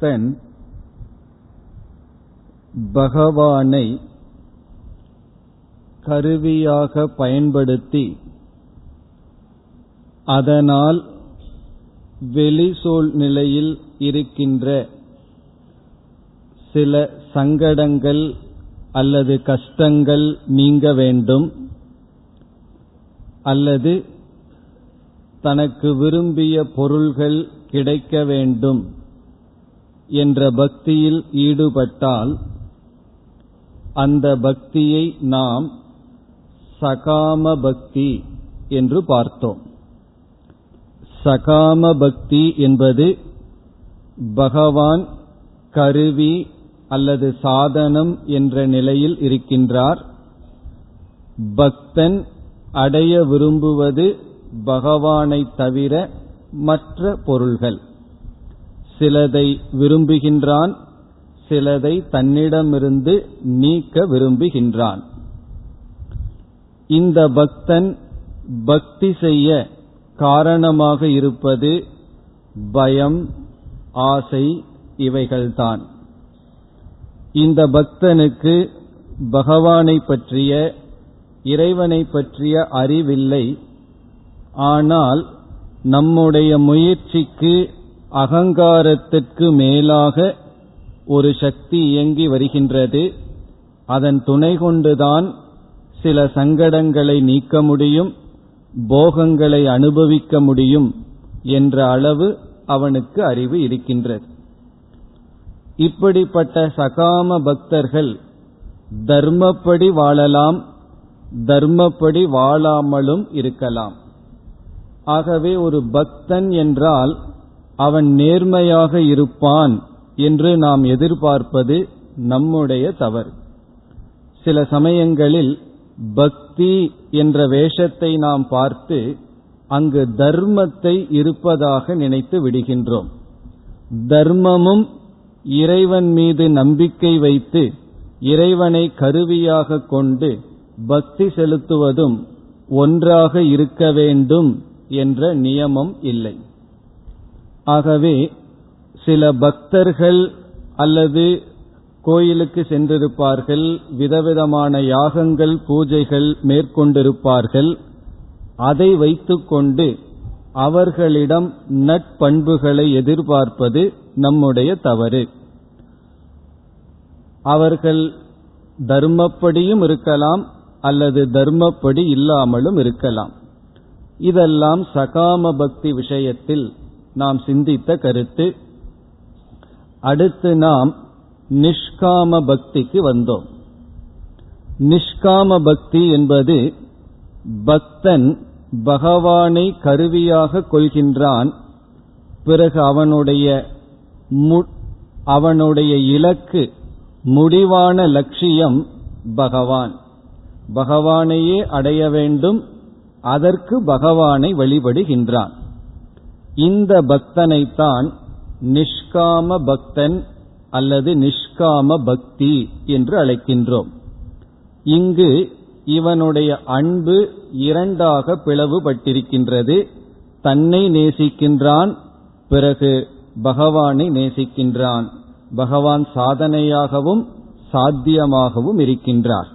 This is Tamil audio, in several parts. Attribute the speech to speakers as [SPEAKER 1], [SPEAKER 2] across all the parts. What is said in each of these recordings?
[SPEAKER 1] பக்தன் பகவானை கருவியாக பயன்படுத்தி அதனால் வெளி சூழ்நிலையில் இருக்கின்ற சில சங்கடங்கள் அல்லது கஷ்டங்கள் நீங்க வேண்டும் அல்லது தனக்கு விரும்பிய பொருள்கள் கிடைக்க வேண்டும். என்ற பக்தியில் ஈடுபட்டால் அந்த பக்தியை நாம் சகாம பக்தி என்று பார்த்தோம். சகாம பக்தி என்பது பகவான் கருவி அல்லது சாதனம் என்ற நிலையில் இருக்கின்றார். பக்தன் அடைய விரும்புவது பகவானை தவிர மற்ற பொருள்கள். சிலதை விரும்புகின்றான் சிலதை தன்னிடமிருந்து நீக்க விரும்புகின்றான். இந்த பக்தன் பக்தி செய்ய காரணமாக இருப்பது பயம் ஆசை இவைகள்தான். இந்த பக்தனுக்கு பகவானை பற்றிய இறைவனை பற்றிய அறிவில்லை. ஆனால் நம்முடைய முயற்சிக்கு அகங்காரத்திற்கு மேலாக ஒரு சக்தி இயங்கி வருகின்றது. அதன் துணை கொண்டுதான் சில சங்கடங்களை நீக்க முடியும் போகங்களை அனுபவிக்க முடியும் என்ற அளவு அவனுக்கு அறிவு இருக்கின்றது. இப்படிப்பட்ட சகாம பக்தர்கள் தர்மப்படி வாழலாம் தர்மப்படி வாழாமலும் இருக்கலாம். ஆகவே ஒரு பக்தன் என்றால் அவன் நேர்மையாக இருப்பான் என்று நாம் எதிர்பார்ப்பது நம்முடைய தவறு. சில சமயங்களில் பக்தி என்ற வேஷத்தை நாம் பார்த்து அங்கு தர்மத்தை இருப்பதாக நினைத்து விடுகின்றோம். தர்மமும் இறைவன் மீது நம்பிக்கை வைத்து இறைவனை கருவியாக கொண்டு பக்தி செலுத்துவதும் ஒன்றாக இருக்க வேண்டும் என்ற நியமம் இல்லை. ஆகவே சில பக்தர்கள் அல்லது கோயிலுக்கு சென்றிருப்பார்கள் விதவிதமான யாகங்கள் பூஜைகள் மேற்கொண்டிருப்பார்கள். அதை வைத்துக்கொண்டு அவர்களிடம் நட்பண்புகளை எதிர்பார்ப்பது நம்முடைய தவறு. அவர்கள் தர்மப்படியும் இருக்கலாம் அல்லது தர்மப்படி இல்லாமலும் இருக்கலாம். இதெல்லாம் சகாம பக்தி விஷயத்தில் நாம் சிந்தித்த கருத்து. அடுத்து நாம் நிஷ்காம பக்திக்கு வந்தோம். நிஷ்காம பக்தி என்பது பக்தன் பகவானை கருவியாக கொள்கின்றான். பிறகு அவனுடைய அவனுடைய இலக்கு முடிவான லட்சியம் பகவான். பகவானையே அடைய வேண்டும் அதற்கு பகவானை வழிபடுகின்றான். இந்த பக்தனைத்தான் நிஷ்காம பக்தன் அல்லது நிஷ்காம பக்தி என்று அழைக்கின்றோம். இங்கு இவனுடைய அன்பு இரண்டாக பிளவுபட்டிருக்கின்றது. தன்னை நேசிக்கின்றான் பிறகு பகவானை நேசிக்கின்றான். பகவான் சாதனையாகவும் சாத்தியமாகவும் இருக்கின்றார்.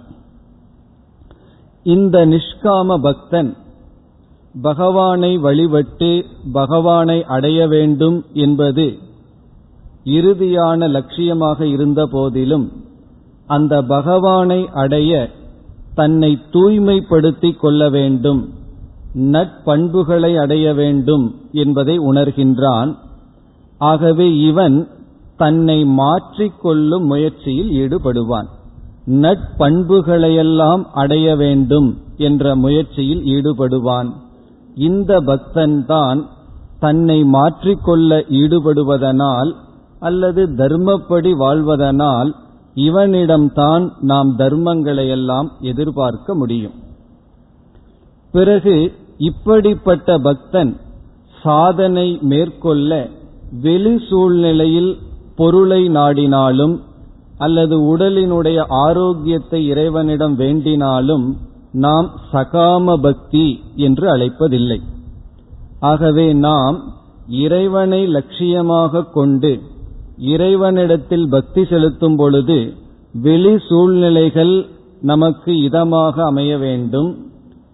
[SPEAKER 1] இந்த நிஷ்காம பக்தன் பகவானை வழிபட்டு பகவானை அடைய வேண்டும் என்பது இறுதியான லட்சியமாக இருந்த போதிலும் அந்த பகவானை அடைய தன்னை தூய்மைப்படுத்திக் கொள்ள வேண்டும் நட்பண்புகளை அடைய வேண்டும் என்பதை உணர்கின்றான். ஆகவே இவன் தன்னை மாற்றிக்கொள்ளும் முயற்சியில் ஈடுபடுவான். நட்பண்புகளையெல்லாம் அடைய வேண்டும் என்ற முயற்சியில் ஈடுபடுவான். இந்த பக்தன் தான் தன்னை மாற்றிக்கொள்ள ஈடுபடுவதனால் அல்லது தர்மப்படி வாழ்வதனால் இவனிடம்தான் நாம் தர்மங்களை எல்லாம் எதிர்பார்க்க முடியும். பிறகு இப்படிப்பட்ட பக்தன் சாதனை மேற்கொள்ள வெளி சூழ்நிலையில் பொருளை நாடினாலும் அல்லது உடலினுடைய ஆரோக்கியத்தை இறைவனிடம் வேண்டினாலும் நாம் சகாம பக்தி என்று அழைப்பதில்லை. ஆகவே நாம் இறைவனை லட்சியமாக கொண்டு இறைவனிடத்தில் பக்தி செலுத்தும் பொழுது வெளி சூழ்நிலைகள் நமக்கு இதமாக அமைய வேண்டும்.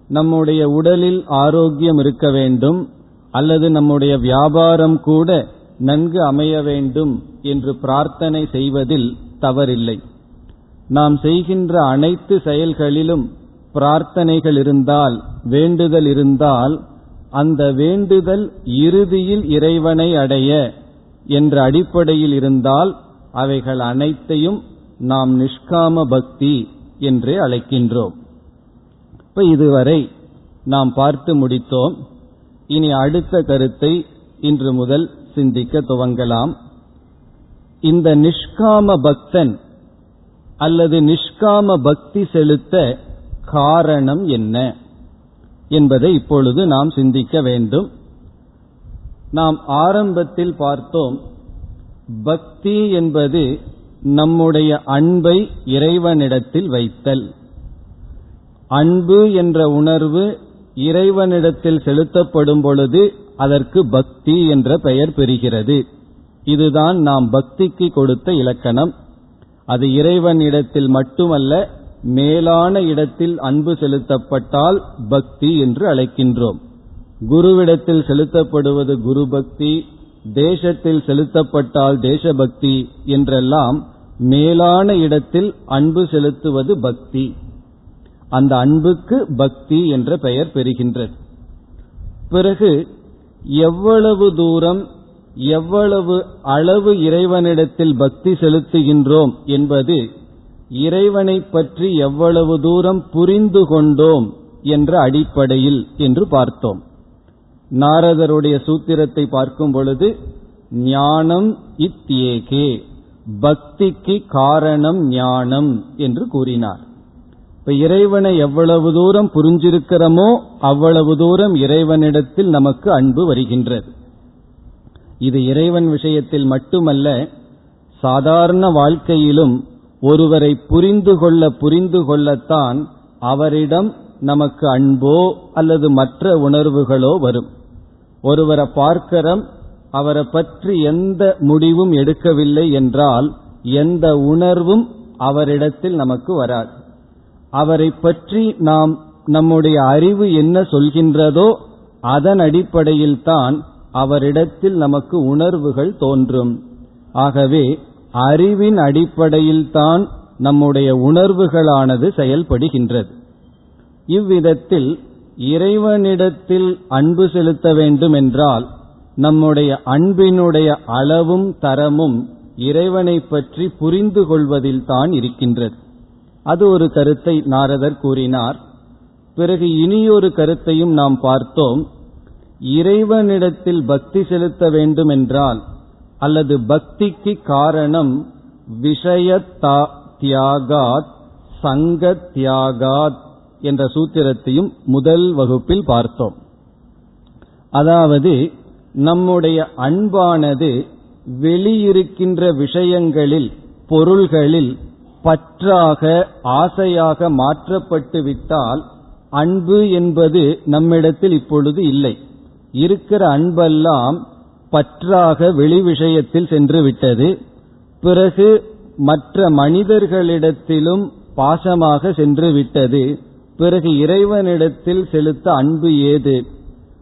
[SPEAKER 1] நம்முடைய உடலில் ஆரோக்கியம் இருக்க வேண்டும். அல்லது நம்முடைய வியாபாரம் கூட நன்கு அமைய வேண்டும் என்று பிரார்த்தனை செய்வதில் தவறில்லை. நாம் செய்கின்ற அனைத்து செயல்களிலும் பிரார்த்தனைகள் இருந்தால் வேண்டுதல் இருந்தால் அந்த வேண்டுதல் இறுதியில் இறைவனை அடைய என்ற அடிப்படையில் இருந்தால் அவைகள் அனைத்தையும் நாம் நிஷ்காம பக்தி என்றே அழைக்கின்றோம். இப்ப இதுவரை நாம் பார்த்து முடித்தோம். இனி அடுத்த கருத்தை இன்று முதல் சிந்திக்க துவங்கலாம். இந்த நிஷ்காம பக்தன் அல்லது நிஷ்காம பக்தி செலுத்த காரணம் என்ன என்பதை இப்பொழுது நாம் சிந்திக்க வேண்டும். நாம் ஆரம்பத்தில் பார்த்தோம் பக்தி என்பது நம்முடைய அன்பை இறைவனிடத்தில் வைத்தல். அன்பு என்ற உணர்வு இறைவனிடத்தில் செலுத்தப்படும் பொழுது அதற்கு பக்தி என்ற பெயர் பெறுகிறது. இதுதான் நாம் பக்திக்கு கொடுத்த இலக்கணம். அது இறைவனிடத்தில் மட்டுமல்ல மேலான இடத்தில் அன்பு செலுத்தப்பட்டால் பக்தி என்று அழைக்கின்றோம். குருவிடத்தில் செலுத்தப்படுவது குரு பக்தி தேசத்தில் செலுத்தப்பட்டால் தேசபக்தி என்றெல்லாம் மேலான இடத்தில் அன்பு செலுத்துவது பக்தி. அந்த அன்புக்கு பக்தி என்ற பெயர் பெறுகின்றது பிறகு எவ்வளவு தூரம் எவ்வளவு அளவு இறைவனிடத்தில் பக்தி செலுத்துகின்றோம் என்பது இறைவனை பற்றி எவ்வளவு தூரம் புரிந்து கொண்டோம் என்ற அடிப்படையில் என்று பார்த்தோம். நாரதருடைய சூத்திரத்தை பார்க்கும் பொழுது ஞானம் இத்தியேகே பக்திக்கு காரணம் ஞானம் என்று கூறினார். இப்ப இறைவனை எவ்வளவு தூரம் புரிஞ்சிருக்கிறோமோ அவ்வளவு தூரம் இறைவனிடத்தில் நமக்கு அன்பு வருகின்றது. இது இறைவன் விஷயத்தில் மட்டுமல்ல சாதாரண வாழ்க்கையிலும் ஒருவரை புரிந்து கொள்ள புரிந்து கொள்ளத்தான் அவரிடம் நமக்கு அன்போ அல்லது மற்ற உணர்வுகளோ வரும். ஒருவரை பார்க்கிறோம் அவரை பற்றி எந்த முடிவும் எடுக்கவில்லை என்றால் எந்த உணர்வும் அவரிடத்தில் நமக்கு வராது. அவரை பற்றி நாம் நம்முடைய அறிவு என்ன சொல்கின்றதோ அதன் அடிப்படையில் தான் அவரிடத்தில் நமக்கு உணர்வுகள் தோன்றும். ஆகவே அறிவின் அடிப்படையில் தான் நம்முடைய உணர்வுகளானது செயல்படுகின்றது. இவ்விதத்தில் இறைவனிடத்தில் அன்பு செலுத்த வேண்டும் என்றால் நம்முடைய அன்பினுடைய அளவும் தரமும் இறைவனை பற்றி புரிந்து கொள்வதில் தான் இருக்கின்றது. அது ஒரு கருத்தை நாரதர் கூறினார். பிறகு இனியொரு கருத்தையும் நாம் பார்த்தோம். இறைவனிடத்தில் பக்தி செலுத்த வேண்டும் என்றால் அல்லது பக்திக்கு காரணம் விஷய தியாகாத் சங்க தியாகாத் என்ற சூத்திரத்தையும் முதல் வகுப்பில் பார்த்தோம். அதாவது நம்முடைய அன்பானது வெளியிருக்கின்ற விஷயங்களில் பொருள்களில் பற்றாக ஆசையாக மாற்றப்பட்டு விட்டால் அன்பு என்பது நம்மிடத்தில் இப்பொழுது இல்லை. இருக்கிற அன்பெல்லாம் பற்றாக வெளி விஷயத்தில் சென்று விட்டது. பிறகு மற்ற மனிதர்களிடத்திலும் பாசமாக சென்று விட்டது. பிறகு இறைவனிடத்தில் செலுத்த அன்பு ஏது?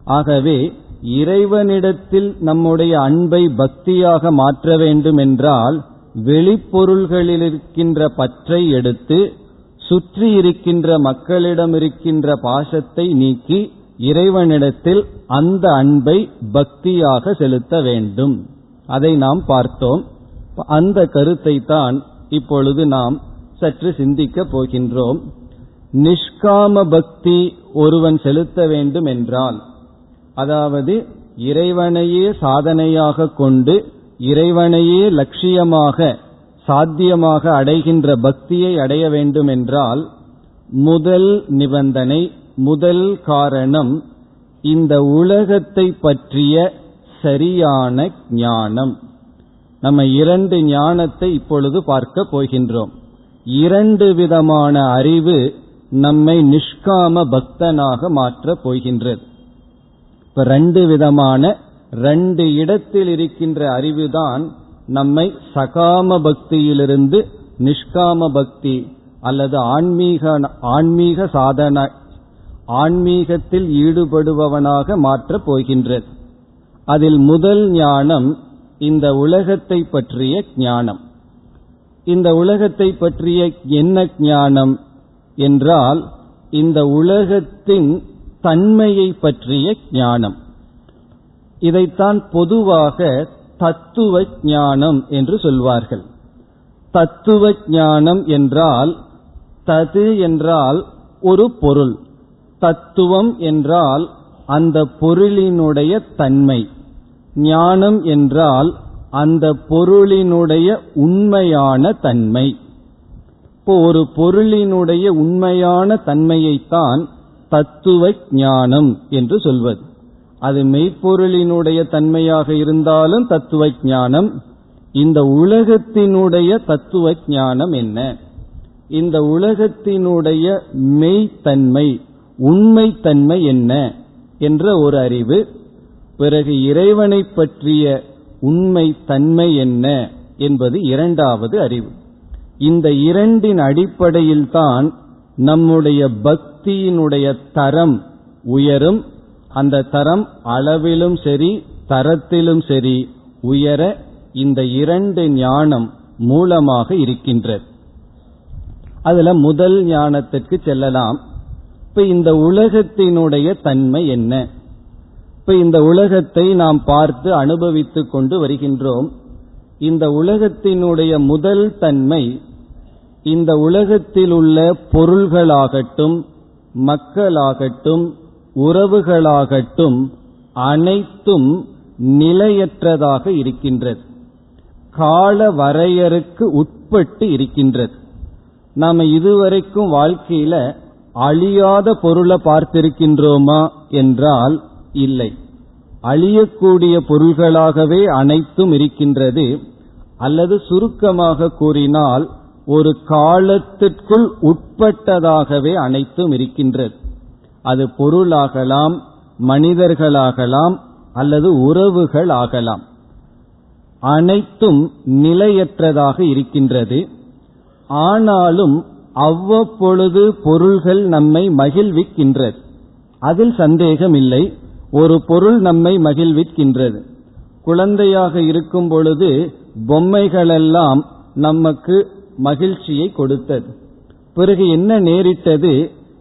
[SPEAKER 1] ஆகவே இறைவனிடத்தில் நம்முடைய அன்பை பக்தியாக மாற்ற வேண்டும் என்றால் வெளிப்பொருள்களில் இருக்கின்ற பற்றை எடுத்து சுற்றி இருக்கின்ற மக்களிடம் இருக்கின்ற பாசத்தை நீக்கி இறைவனிடத்தில் அந்த அன்பை பக்தியாக செலுத்த வேண்டும். அதை நாம் பார்த்தோம். அந்த கருத்தை தான் இப்பொழுது நாம் சற்று சிந்திக்கப் போகின்றோம். நிஷ்காம பக்தி ஒருவன் செலுத்த வேண்டும் என்றால் அதாவது இறைவனையே சாதனையாக கொண்டு இறைவனையே லட்சியமாக சாத்தியமாக அடைகின்ற பக்தியை அடைய வேண்டும் என்றால் முதல் நிபந்தனை முதல் காரணம் இந்த உலகத்தை பற்றிய சரியான ஞானம். நம்ம இரண்டு ஞானத்தை இப்பொழுது பார்க்க போகின்றோம். இரண்டு விதமான அறிவு நம்மை நிஷ்காம பக்தனாக மாற்றப் போகின்றது. இப்ப ரெண்டு விதமான ரெண்டு இடத்தில் இருக்கின்ற அறிவுதான் நம்மை சகாம பக்தியிலிருந்து நிஷ்காம பக்தி அல்லது ஆன்மீக ஆன்மீக சாதன ஆன்மீகத்தில் ஈடுபடுபவனாக மாற்றப் போகின்றது அதில் முதல் ஞானம் இந்த உலகத்தை பற்றிய ஞானம். இந்த உலகத்தை பற்றிய என்ன ஞானம் என்றால் இந்த உலகத்தின் தன்மையை பற்றிய ஞானம். இதைத்தான் பொதுவாக தத்துவ ஞானம் என்று சொல்வார்கள். தத்துவ ஞானம் என்றால் தது என்றால் ஒரு பொருள். தத்துவம் என்றால் அந்த பொருளினுடைய தன்மை. ஞானம் என்றால் அந்த பொருளினுடைய உண்மையான தன்மை. இப்போ ஒரு பொருளினுடைய உண்மையான தன்மையைத்தான் தத்துவ ஞானம் என்று சொல்வது. அது மெய்ப்பொருளினுடைய தன்மையாக இருந்தாலும் தத்துவ ஞானம் இந்த உலகத்தினுடைய தத்துவ ஞானம் என்ன? இந்த உலகத்தினுடைய மெய்த்தன்மை உண்மைத்தன்மை என்ன என்ற ஒரு அறிவு பிறகு இறைவனை பற்றிய உண்மை தன்மை என்ன என்பது இரண்டாவது அறிவு. இந்த இரண்டின் அடிப்படையில்தான் நம்முடைய பக்தியினுடைய தரம் உயரும். அந்த தரம் அளவிலும் சரி தரத்திலும் சரி உயர இந்த இரண்டு ஞானம் மூலமாக இருக்கின்றது. அதுல முதல் ஞானத்திற்கு செல்லலாம். இப்ப இந்த உலகத்தினுடைய தன்மை என்ன? இப்ப இந்த உலகத்தை நாம் பார்த்து அனுபவித்துக் கொண்டு வருகின்றோம். இந்த உலகத்தினுடைய முதல் தன்மை இந்த உலகத்தில் உள்ள பொருள்களாகட்டும் மக்களாகட்டும் உறவுகளாகட்டும் அனைத்தும் நிலையற்றதாக இருக்கின்றது. கால வரையறுக்கு உட்பட்டு இருக்கின்றது. நாம இதுவரைக்கும் வாழ்க்கையில அழியாத பொருளை பார்த்திருக்கின்றோமா என்றால் இல்லை. அழியக்கூடிய பொருள்களாகவே அனைத்தும் இருக்கின்றது. அல்லது சுருக்கமாக கூறினால் ஒரு காலத்திற்குள் உட்பட்டதாகவே அனைத்தும் இருக்கின்றது. அது பொருளாகலாம் மனிதர்களாகலாம் அல்லது உறவுகள் ஆகலாம் அனைத்தும் நிலையற்றதாக இருக்கின்றது. ஆனாலும் அவ்வப்பொழுது பொருள்கள் நம்மை மகிழ்விக்கின்றது. அதில் சந்தேகம் இல்லை ஒரு பொருள் நம்மை மகிழ்விக்கின்றது. குழந்தையாக இருக்கும் பொழுது பொம்மைகளெல்லாம் நமக்கு மகிழ்ச்சியை கொடுத்தது. பிறகு என்ன நேரிட்டது?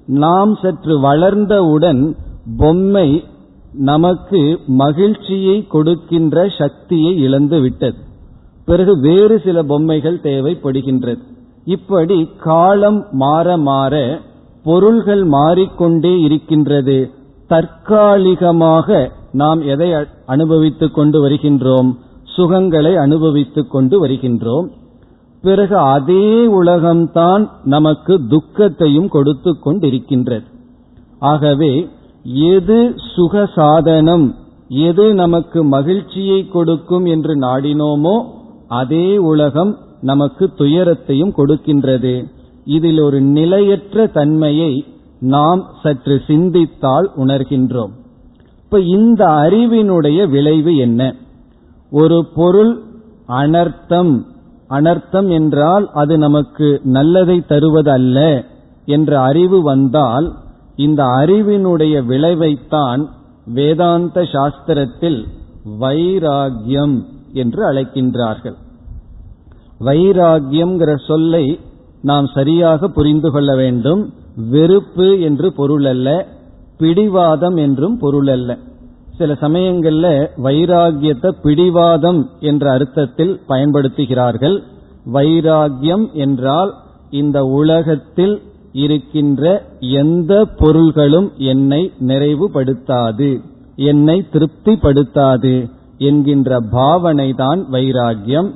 [SPEAKER 1] நாம் சற்று வளர்ந்தவுடன் பொம்மை நமக்கு மகிழ்ச்சியை கொடுக்கின்ற சக்தியை இழந்து விட்டது பிறகு வேறு சில பொம்மைகள் தேவைப்படுகின்றது. இப்படி காலம் மாற மாற பொருள்கள் மாறிக்கொண்டே இருக்கின்றது. தற்காலிகமாக நாம் எதை அனுபவித்துக் கொண்டு வருகின்றோம்? சுகங்களை அனுபவித்துக் கொண்டு வருகின்றோம். பிறகு அதே உலகம்தான் நமக்கு துக்கத்தையும் கொடுத்து கொண்டிருக்கின்றது. ஆகவே எது சுக சாதனம்? எது நமக்கு மகிழ்ச்சியை கொடுக்கும் என்று நாடினோமோ அதே உலகம் நமக்கு துயரத்தையும் கொடுக்கின்றது. இதில் ஒரு நிலையற்ற தன்மையை நாம் சற்று சிந்தித்தால் உணர்கின்றோம். இப்ப இந்த அறிவினுடைய விளைவு என்ன? ஒரு பொருள் அனர்த்தம். அனர்த்தம் என்றால் அது நமக்கு நல்லதை தருவதல்ல என்ற அறிவு வந்தால் இந்த அறிவினுடைய விளைவைத்தான் வேதாந்த சாஸ்திரத்தில் வைராகியம் என்று அழைக்கின்றார்கள். வைராகியம்ங்கிற சொல்லை நாம் சரியாக புரிந்து கொள்ள வேண்டும். வெறுப்பு என்று பொருள் அல்ல பிடிவாதம் என்றும் பொருள் அல்ல சில சமயங்கள்ல வைராகியத்தை பிடிவாதம் என்ற அர்த்தத்தில் பயன்படுத்துகிறார்கள். வைராகியம் என்றால் இந்த உலகத்தில் இருக்கின்ற எந்த பொருள்களும் என்னை நிறைவுபடுத்தாது என்னை திருப்திப்படுத்தாது என்கின்ற பாவனைதான் வைராகியம்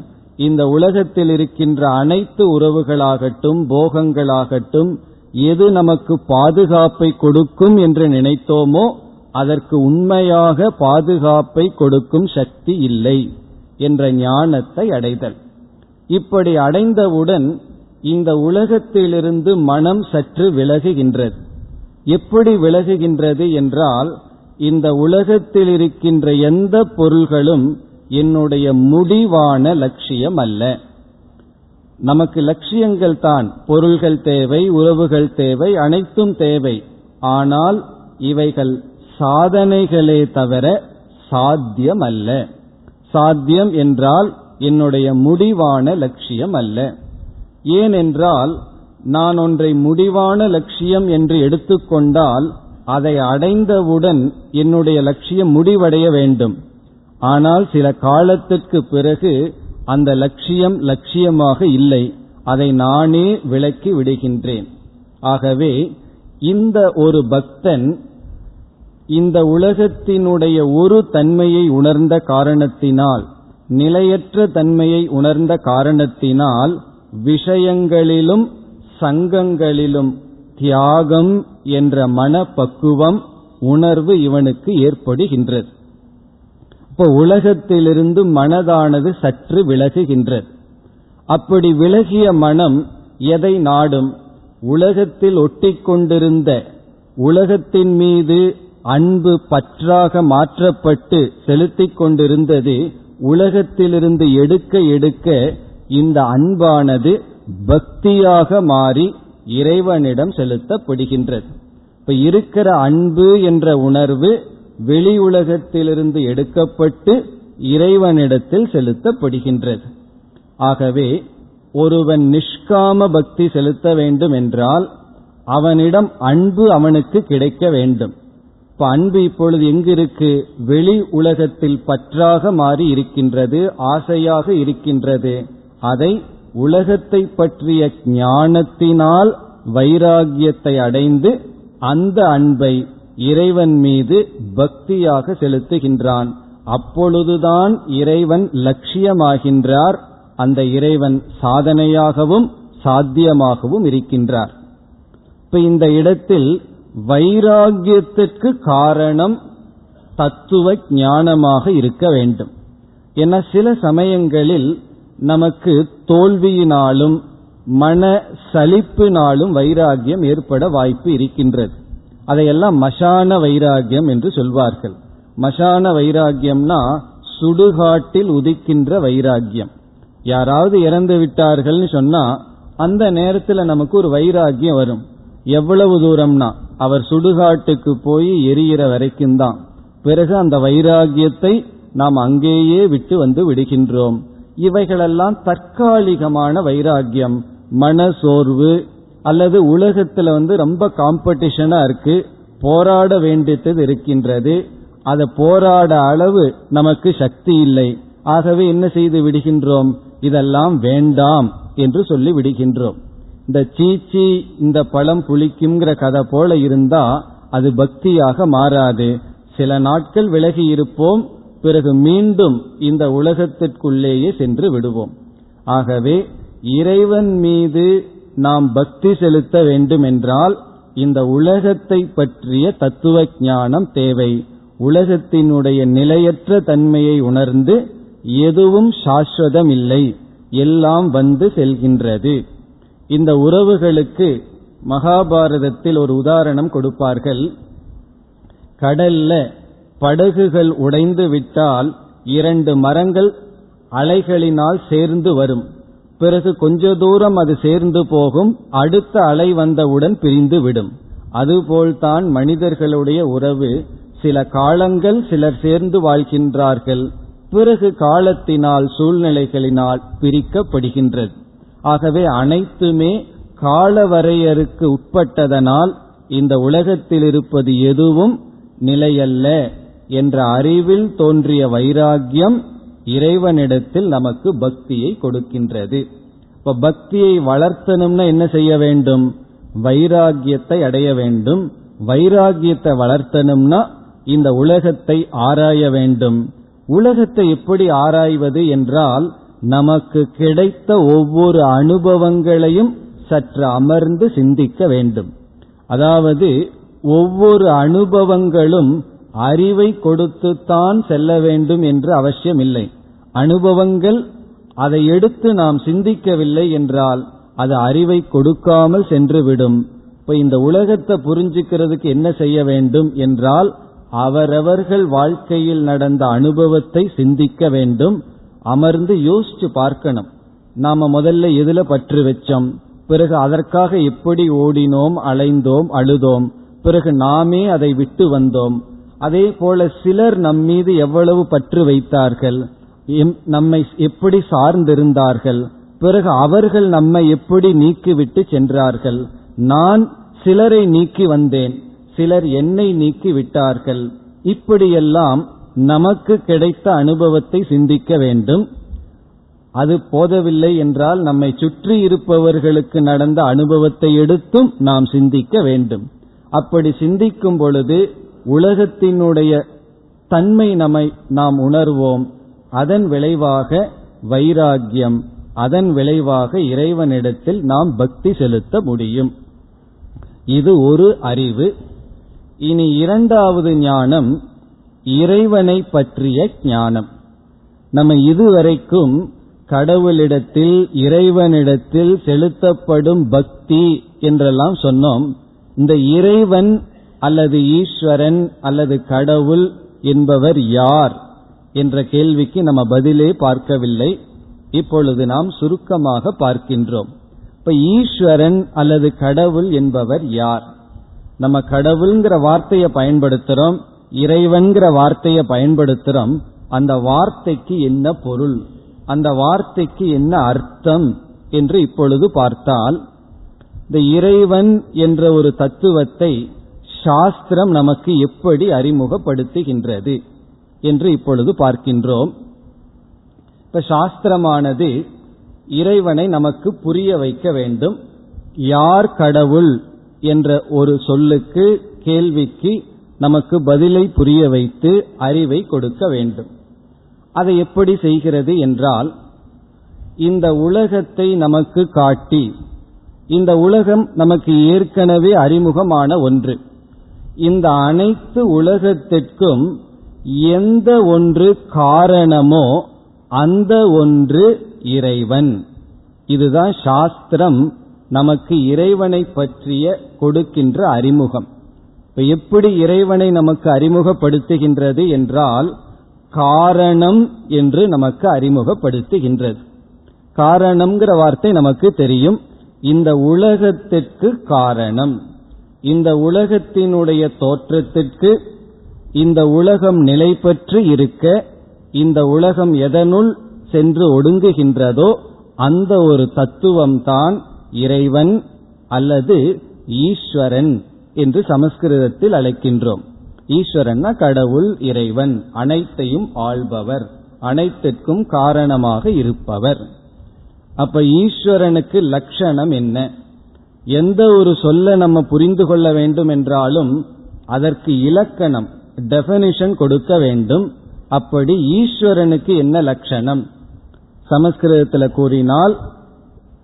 [SPEAKER 1] இந்த உலகத்தில் இருக்கின்ற அனைத்து உறவுகளாகட்டும் போகங்களாகட்டும் எது நமக்கு பாதுகாப்பை கொடுக்கும் என்று நினைத்தோமோ அதற்கு உண்மையாக பாதுகாப்பை கொடுக்கும் சக்தி இல்லை என்ற ஞானத்தை அடைதல். இப்படி அடைந்தவுடன் இந்த உலகத்திலிருந்து மனம் சற்று விலகுகின்றது. எப்படி விலகுகின்றது என்றால் இந்த உலகத்தில் இருக்கின்ற எந்த பொருள்களும் என்னுடைய முடிவான லட்சியம் அல்ல நமக்கு லட்சியங்கள் தான். பொருள்கள் தேவை உறவுகள் தேவை அனைத்தும் தேவை. ஆனால் இவைகள் சாதனைகளே தவிர சாத்தியம் அல்ல சாத்தியம் என்றால் என்னுடைய முடிவான லட்சியம் அல்ல ஏனென்றால் நான் ஒன்றை முடிவான லட்சியம் என்று எடுத்துக்கொண்டால் அதை அடைந்தவுடன் என்னுடைய லட்சியம் முடிவடைய வேண்டும். ஆனால் சில காலத்திற்கு பிறகு அந்த லட்சியம் லட்சியமாக இல்லை. அதை நானே விலக்கி விடுகின்றேன். ஆகவே இந்த ஒரு பக்தன் இந்த உலகத்தினுடைய ஒரு தன்மையை உணர்ந்த காரணத்தினால் நிலையற்ற தன்மையை உணர்ந்த காரணத்தினால் விஷயங்களிலும் சங்கங்களிலும் தியாகம் என்ற மனப்பக்குவம் உணர்வு இவனுக்கு ஏற்படுகின்றது. இப்போ உலகத்திலிருந்து மனதானது சற்று விலகுகின்றது. அப்படி விலகிய மனம் எதை நாடும்? உலகத்தில் ஒட்டிக்கொண்டிருந்த உலகத்தின் மீது அன்பு பற்றாக மாற்றப்பட்டு செலுத்திக் கொண்டிருந்தது உலகத்திலிருந்து எடுக்க எடுக்க இந்த அன்பானது பக்தியாக மாறி இறைவனிடம் செலுத்தப்படுகின்றது. இப்ப இருக்கிற அன்பு என்ற உணர்வு வெளி உலகத்திலிருந்து எடுக்கப்பட்டு இறைவனிடத்தில் செலுத்தப்படுகின்றது. ஆகவே ஒருவன் நிஷ்காம பக்தி செலுத்த வேண்டும் என்றால் அவனிடம் அன்பு அவனுக்கு கிடைக்க வேண்டும். இப்ப அன்பு இப்பொழுது எங்கு இருக்கு வெளி உலகத்தில் பற்றாக மாறி இருக்கின்றது ஆசையாக இருக்கின்றது. அதை உலகத்தை பற்றிய ஞானத்தினால் வைராகியத்தை அடைந்து அந்த அன்பை இறைவன் மீது பக்தியாக செலுத்துகின்றான். அப்பொழுதுதான் இறைவன் லட்சியமாகின்றார். அந்த இறைவன் சாதனையாகவும் சாத்தியமாகவும் இருக்கின்றார். இப்ப இந்த இடத்தில் வைராகியத்திற்கு காரணம் தத்துவ ஞானமாக இருக்க வேண்டும். என சில சமயங்களில் நமக்கு தோல்வியினாலும் மன சலிப்பினாலும் வைராகியம் ஏற்பட வாய்ப்பு இருக்கின்றது. அதையெல்லாம் மசான வைராகியம் என்று சொல்வார்கள். மசான வைராகியம்னா சுடுகாட்டில் உதிக்கின்ற வைராகியம் யாராவது இறந்து விட்டார்கள்னு சொன்னா அந்த நேரத்தில் நமக்கு ஒரு வைராகியம் வரும். எவ்வளவு தூரம்னா அவர் சுடுகாட்டுக்கு போய் எரியிற வரைக்கும் தான். பிறகு அந்த வைராகியத்தை நாம் அங்கேயே விட்டு வந்து விடுகின்றோம். இவைகளெல்லாம் தற்காலிகமான வைராகியம் மன சோர்வு அல்லது உலகத்துல வந்து ரொம்ப காம்படிஷனா இருக்கு போராட வேண்டியது இருக்கின்றது. அதை போராட அளவு நமக்கு சக்தி இல்லை. ஆகவே என்ன செய்து விடுகின்றோம்? இதெல்லாம் வேண்டாம் என்று சொல்லி விடுகின்றோம். இந்த சீச்சி இந்த பழம் புளிக்குங்கிற கதை போல இருந்தா அது பக்தியாக மாறாது. சில நாட்கள் விலகி இருப்போம் பிறகு மீண்டும் இந்த உலகத்திற்குள்ளேயே சென்று விடுவோம். ஆகவே இறைவன் மீது நாம் பக்தி செலுத்த வேண்டும் என்றால் இந்த உலகத்தை பற்றிய தத்துவ ஞானம் தேவை. உலகத்தினுடைய நிலையற்ற தன்மையை உணர்ந்து எதுவும் சாஸ்வதம் இல்லை எல்லாம் வந்து செல்கின்றது. இந்த உறவுகளுக்கு மகாபாரதத்தில் ஒரு உதாரணம் கொடுப்பார்கள். கடல்ல படகுகள் உடைந்து விட்டால் இரண்டு மரங்கள் அலைகளினால் சேர்ந்து வரும். பிறகு கொஞ்ச தூரம் அது சேர்ந்து போகும் அடுத்த அலை வந்தவுடன் பிரிந்து விடும். அதுபோல்தான் மனிதர்களுடைய உறவு. சில காலங்கள் சிலர் சேர்ந்து வாழ்கின்றார்கள். பிறகு காலத்தினால் சூழ்நிலைகளினால் பிரிக்கப்படுகின்றது. ஆகவே அனைத்துமே கால வரையறுக்கு உட்பட்டதனால் இந்த உலகத்தில் இருப்பது எதுவும் நிலையல்ல என்ற அறிவில் தோன்றிய வைராகியம் இறைவனிடத்தில் நமக்கு பக்தியை கொடுக்கின்றது. இப்ப பக்தியை வளர்த்தணும்னா என்ன செய்ய வேண்டும்? வைராகியத்தை அடைய வேண்டும். வைராகியத்தை வளர்த்தணும்னா இந்த உலகத்தை ஆராய வேண்டும். உலகத்தை எப்படி ஆராய்வது என்றால் நமக்கு கிடைத்த ஒவ்வொரு அனுபவங்களையும் சற்று அமர்ந்து சிந்திக்க வேண்டும். அதாவது ஒவ்வொரு அனுபவங்களும் அறிவை கொடுத்துத்தான் செல்ல வேண்டும் என்று அவசியம் இல்லை அனுபவங்கள் அதை எடுத்து நாம் சிந்திக்கவில்லை என்றால் அது அறிவை கொடுக்காமல் சென்றுவிடும். இப்ப இந்த உலகத்தை புரிஞ்சுக்கிறதுக்கு என்ன செய்ய வேண்டும் என்றால் அவரவர்கள் வாழ்க்கையில் நடந்த அனுபவத்தை சிந்திக்க வேண்டும். அமர்ந்து யோசிச்சு பார்க்கணும். நாம முதல்ல எதுல பற்று வச்சோம்? பிறகு அதற்காக எப்படி ஓடினோம் அலைந்தோம் அழுதோம்? பிறகு நாமே அதை விட்டு வந்தோம். அதே போல சிலர் நம்மீது எவ்வளவு பற்று வைத்தார்கள்? நம்மை எப்படி சார்ந்திருந்தார்கள்? பிறகு அவர்கள் நம்மை எப்படி நீக்கிவிட்டு சென்றார்கள்? நான் சிலரை நீக்கி வந்தேன் சிலர் என்னை நீக்கி விட்டார்கள். இப்படியெல்லாம் நமக்கு கிடைத்த அனுபவத்தை சிந்திக்க வேண்டும். அது போதவில்லை என்றால் நம்மை சுற்றி இருப்பவர்களுக்கு நடந்த அனுபவத்தை எடுத்தும் நாம் சிந்திக்க வேண்டும். அப்படி சிந்திக்கும் பொழுது உலகத்தினுடைய தன்மை நம்மை நாம் உணர்வோம். அதன் விளைவாக வைராகியம் அதன் விளைவாக இறைவனிடத்தில் நாம் பக்தி செலுத்த முடியும். இது ஒரு அறிவு. இனி இரண்டாவது ஞானம் இறைவனை பற்றிய ஞானம். நம்ம இதுவரைக்கும் கடவுளிடத்தில் இறைவனிடத்தில் செலுத்தப்படும் பக்தி என்றெல்லாம் சொன்னோம். இந்த இறைவன் அல்லது ஈஸ்வரன் அல்லது கடவுள் என்பவர் யார்? என்ற கேள்விக்கு நம்ம பதிலே பார்க்கவில்லை. இப்பொழுது நாம் சுருக்கமாக பார்க்கின்றோம். இப்ப ஈஸ்வரன் அல்லது கடவுள் என்பவர் யார்? நம்ம கடவுள்ங்கிற வார்த்தையை பயன்படுத்துறோம் இறைவன்கிற வார்த்தையை பயன்படுத்துறோம். அந்த வார்த்தைக்கு என்ன பொருள்? அந்த வார்த்தைக்கு என்ன அர்த்தம்? என்று இப்பொழுது பார்த்தால் இந்த இறைவன் என்ற ஒரு தத்துவத்தை சாஸ்திரம் நமக்கு எப்படி அறிமுகப்படுத்துகின்றது? என்று இப்பொழுது பார்க்கின்றோம். இப்ப சாஸ்திரமானது இறைவனை நமக்கு புரிய வைக்க வேண்டும். யார் கடவுள் என்ற ஒரு சொல்லுக்கு கேள்விக்கு நமக்கு பதிலை புரிய வைத்து அறிவை கொடுக்க வேண்டும். அதை எப்படி செய்கிறது என்றால் இந்த உலகத்தை நமக்கு காட்டி இந்த உலகம் நமக்கு ஏற்கனவே அறிமுகமான ஒன்று. இந்த அனைத்து உலகத்திற்கும் எந்த ஒன்று காரணமோ அந்த ஒன்று இறைவன். இதுதான் சாஸ்திரம் நமக்கு இறைவனை பற்றிய கொடுக்கின்ற அறிமுகம். இப்ப எப்படி இறைவனை நமக்கு அறிமுகப்படுத்துகின்றது என்றால் காரணம் என்று நமக்கு அறிமுகப்படுத்துகின்றது. காரணம்ங்கிற வார்த்தை நமக்கு தெரியும். இந்த உலகத்திற்கு காரணம். இந்த உலகத்தினுடைய தோற்றத்திற்கு இந்த உலகம் நிலை பெற்று இருக்க இந்த உலகம் எதனுள் சென்று ஒடுங்குகின்றதோ அந்த ஒரு தத்துவம்தான் இறைவன் அல்லது ஈஸ்வரன் என்று சமஸ்கிருதத்தில் அழைக்கின்றோம். ஈஸ்வரன்னா கடவுள் இறைவன் அனைத்தையும் ஆள்பவர் அனைத்திற்கும் காரணமாக இருப்பவர். அப்ப ஈஸ்வரனுக்கு லட்சணம் என்ன? எந்த ஒரு சொல்ல நம்ம புரிந்து கொள்ள வேண்டும் என்றாலும் அதற்கு இலக்கணம் டெபனிஷன் கொடுக்க வேண்டும். அப்படி ஈஸ்வரனுக்கு என்ன லட்சணம்? சமஸ்கிருதத்தில் கூறினால்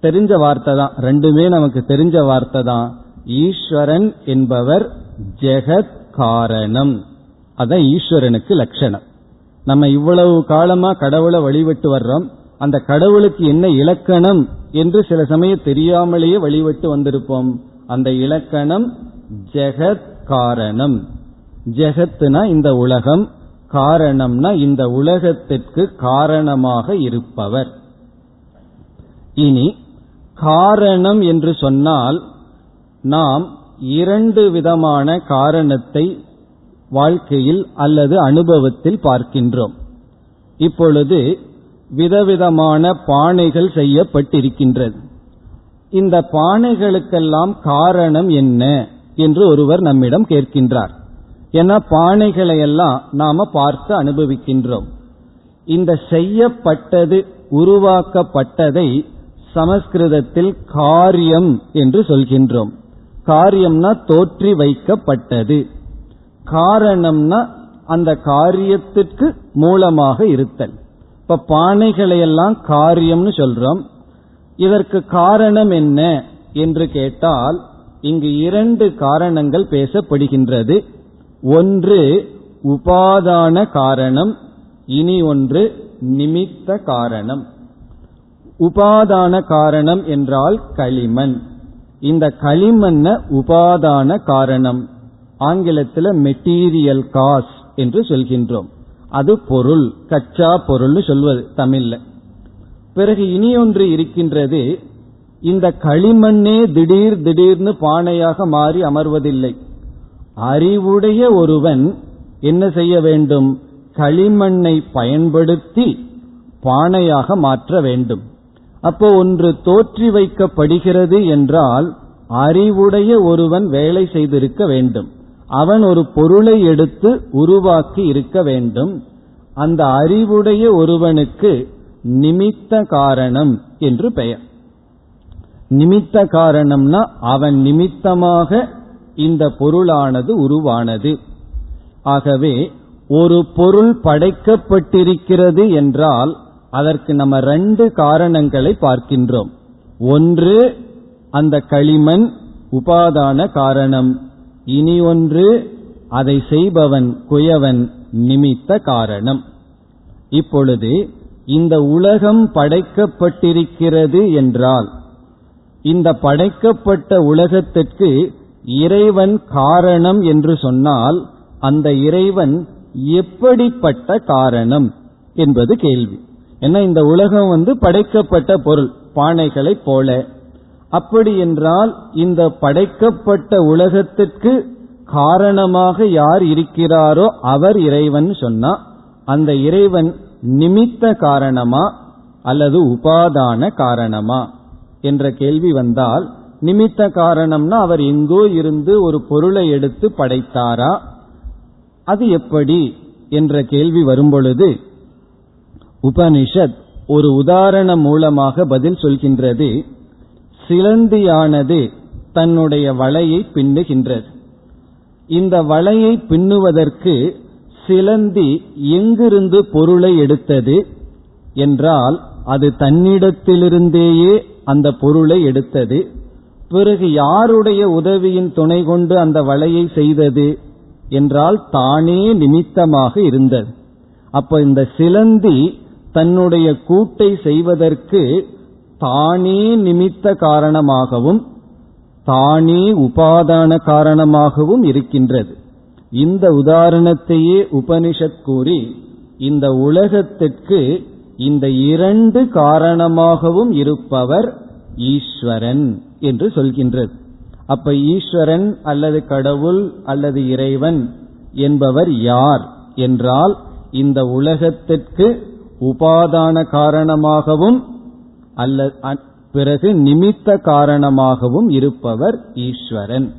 [SPEAKER 1] தெரிஞ்ச வார்த்தை தான். ரெண்டுமே நமக்கு தெரிஞ்ச வார்த்தை தான். ஈஸ்வரன் என்பவர் ஜெகத் காரணம். அதான் ஈஸ்வரனுக்கு லட்சணம். நம்ம இவ்வளவு காலமா கடவுளை வழிபட்டு வர்றோம். அந்த கடவுளுக்கு என்ன இலக்கணம் என்று சில சமயம் தெரியாமலேயே வழிபட்டு வந்திருப்போம். அந்த இலக்கணம் ஜெகத் காரணம். ஜெகத்துனா இந்த உலகம் காரணம்னா இந்த உலகத்திற்கு காரணமாக இருப்பவர். இனி காரணம் என்று சொன்னால் நாம் இரண்டு விதமான காரணத்தை வாழ்க்கையில் அல்லது அனுபவத்தில் பார்க்கின்றோம். இப்பொழுது விதவிதமான பானைகள் செய்யப்பட்டிருக்கின்றது. இந்த பானைகளுக்கெல்லாம் காரணம் என்ன என்று ஒருவர் நம்மிடம் கேட்கின்றார். ஏன்னா பானைகளை எல்லாம் நாம பார்த்து அனுபவிக்கின்றோம். இந்த செய்யப்பட்டது உருவாக்கப்பட்டதை சமஸ்கிருதத்தில் காரியம் என்று சொல்கின்றோம். காரியம்னா தோற்றி வைக்கப்பட்டது. காரணம்னா அந்த காரியத்திற்கு மூலமாக இருத்தல். இப்ப பானைகளை எல்லாம் காரியம்னு சொல்றோம். இதற்கு காரணம் என்ன என்று கேட்டால் இங்கு இரண்டு காரணங்கள் பேசப்படுகின்றது. ஒன்று உபாதான காரணம் இனி ஒன்று நிமித்த காரணம். உபாதான காரணம் என்றால் களிமண். இந்த களிமண்ண உபாதான காரணம். ஆங்கிலத்தில் மெட்டீரியல் காஸ் என்று சொல்கின்றோம். அது பொருள் கச்சா பொருள்னு சொல்வது தமிழ்ல. பிறகு இனி ஒன்று இருக்கின்றது இந்த களிமண்ணே திடீர் திடீர்னு பானையாக மாறி அமர்வதில்லை. அறிவுடைய ஒருவன் என்ன செய்ய வேண்டும்? களிமண்ணை பயன்படுத்தி பானையாக மாற்ற வேண்டும். அப்போ ஒன்று தோற்றி வைக்கப்படுகிறது என்றால் அறிவுடைய ஒருவன் வேலை செய்திருக்க வேண்டும். அவன் ஒரு பொருளை எடுத்து உருவாக்கி இருக்க வேண்டும். அந்த அறிவுடைய ஒருவனுக்கு நிமித்த காரணம் என்று பெயர். நிமித்த காரணம்னா அவன் நிமித்தமாக இந்த பொருளானது உருவானது. ஆகவே ஒரு பொருள் படைக்கப்பட்டிருக்கிறது என்றால் அதற்கு நம்ம ரெண்டு காரணங்களை பார்க்கின்றோம். ஒன்று அந்த களிமண் உபாதான காரணம். இனி ஒன்று அதை செய்பவன் குயவன் நிமித்த காரணம். இப்பொழுது இந்த உலகம் படைக்கப்பட்டிருக்கிறது என்றால் இந்த படைக்கப்பட்ட உலகத்திற்கு இறைவன் காரணம் என்று சொன்னால் அந்த இறைவன் எப்படிப்பட்ட காரணம் என்பது கேள்வி. ஏன்னா இந்த உலகம் வந்து படைக்கப்பட்ட பொருள் பானைகளைப் போல. அப்படி என்றால் இந்த படைக்கப்பட்ட உலகத்திற்கு காரணமாக யார் இருக்கிறாரோ அவர் இறைவன் சொன்னா அந்த இறைவன் நிமித்த காரணமா அல்லது உபாதான காரணமா என்ற கேள்வி வந்தால் நிமித்த காரணம்னா அவர் எங்கோ இருந்து ஒரு பொருளை எடுத்து படைத்தாரா? அது எப்படி? என்ற கேள்வி வரும்பொழுது உபனிஷத் ஒரு உதாரணம் மூலமாக பதில் சொல்கின்றது. சிலந்தியானது தன்னுடைய வலையை பின்னுகின்றது. இந்த வலையை பின்னுவதற்கு சிலந்தி எங்கிருந்து பொருளை எடுத்தது? என்றால் அது தன்னிடத்திலிருந்தேயே அந்த பொருளை எடுத்தது. பிறகு யாருடைய உதவியின் துணை கொண்டு அந்த வலையை செய்தது என்றால் தானே நிமித்தமாக இருந்தது. அப்ப இந்த சிலந்தி தன்னுடைய கூட்டை செய்வதற்கு தானே நிமித்த காரணமாகவும் தானே உபாதான காரணமாகவும் இருக்கின்றது. இந்த உதாரணத்தையே உபனிஷத் கூறி இந்த உலகத்திற்கு இந்த இரண்டு காரணமாகவும் இருப்பவர் ஈஸ்வரன். என்று சொல்கின்றது. அப்ப ஈஸ்வரன் அல்லது கடவுள் அல்லது இறைவன் என்பவர் யார் என்றால் இந்த உலகத்திற்கு உபாதான காரணமாகவும் அல்ல பிறகு நிமித்த காரணமாகவும் இருப்பவர் ஈஸ்வரன்.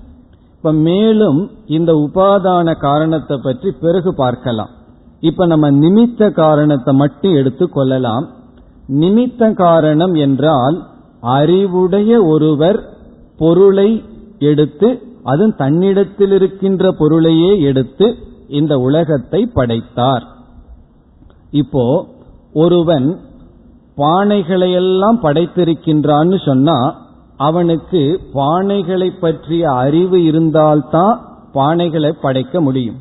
[SPEAKER 1] இப்ப மேலும் இந்த உபாதான காரணத்தை பற்றி பிறகு பார்க்கலாம். இப்ப நம்ம நிமித்த காரணத்தை மட்டும் எடுத்துக் கொள்ளலாம். நிமித்த காரணம் என்றால் அறிவுடைய ஒருவர் பொருளை எடுத்து அது தன்னிடத்தில் இருக்கின்ற பொருளையே எடுத்து இந்த உலகத்தை படைத்தார். இப்போ ஒருவன் பானைகளையெல்லாம் படைத்திருக்கின்றான்னு சொன்னா அவனுக்கு பானைகளை பற்றிய அறிவு இருந்தால்தான் பானைகளை படைக்க முடியும்.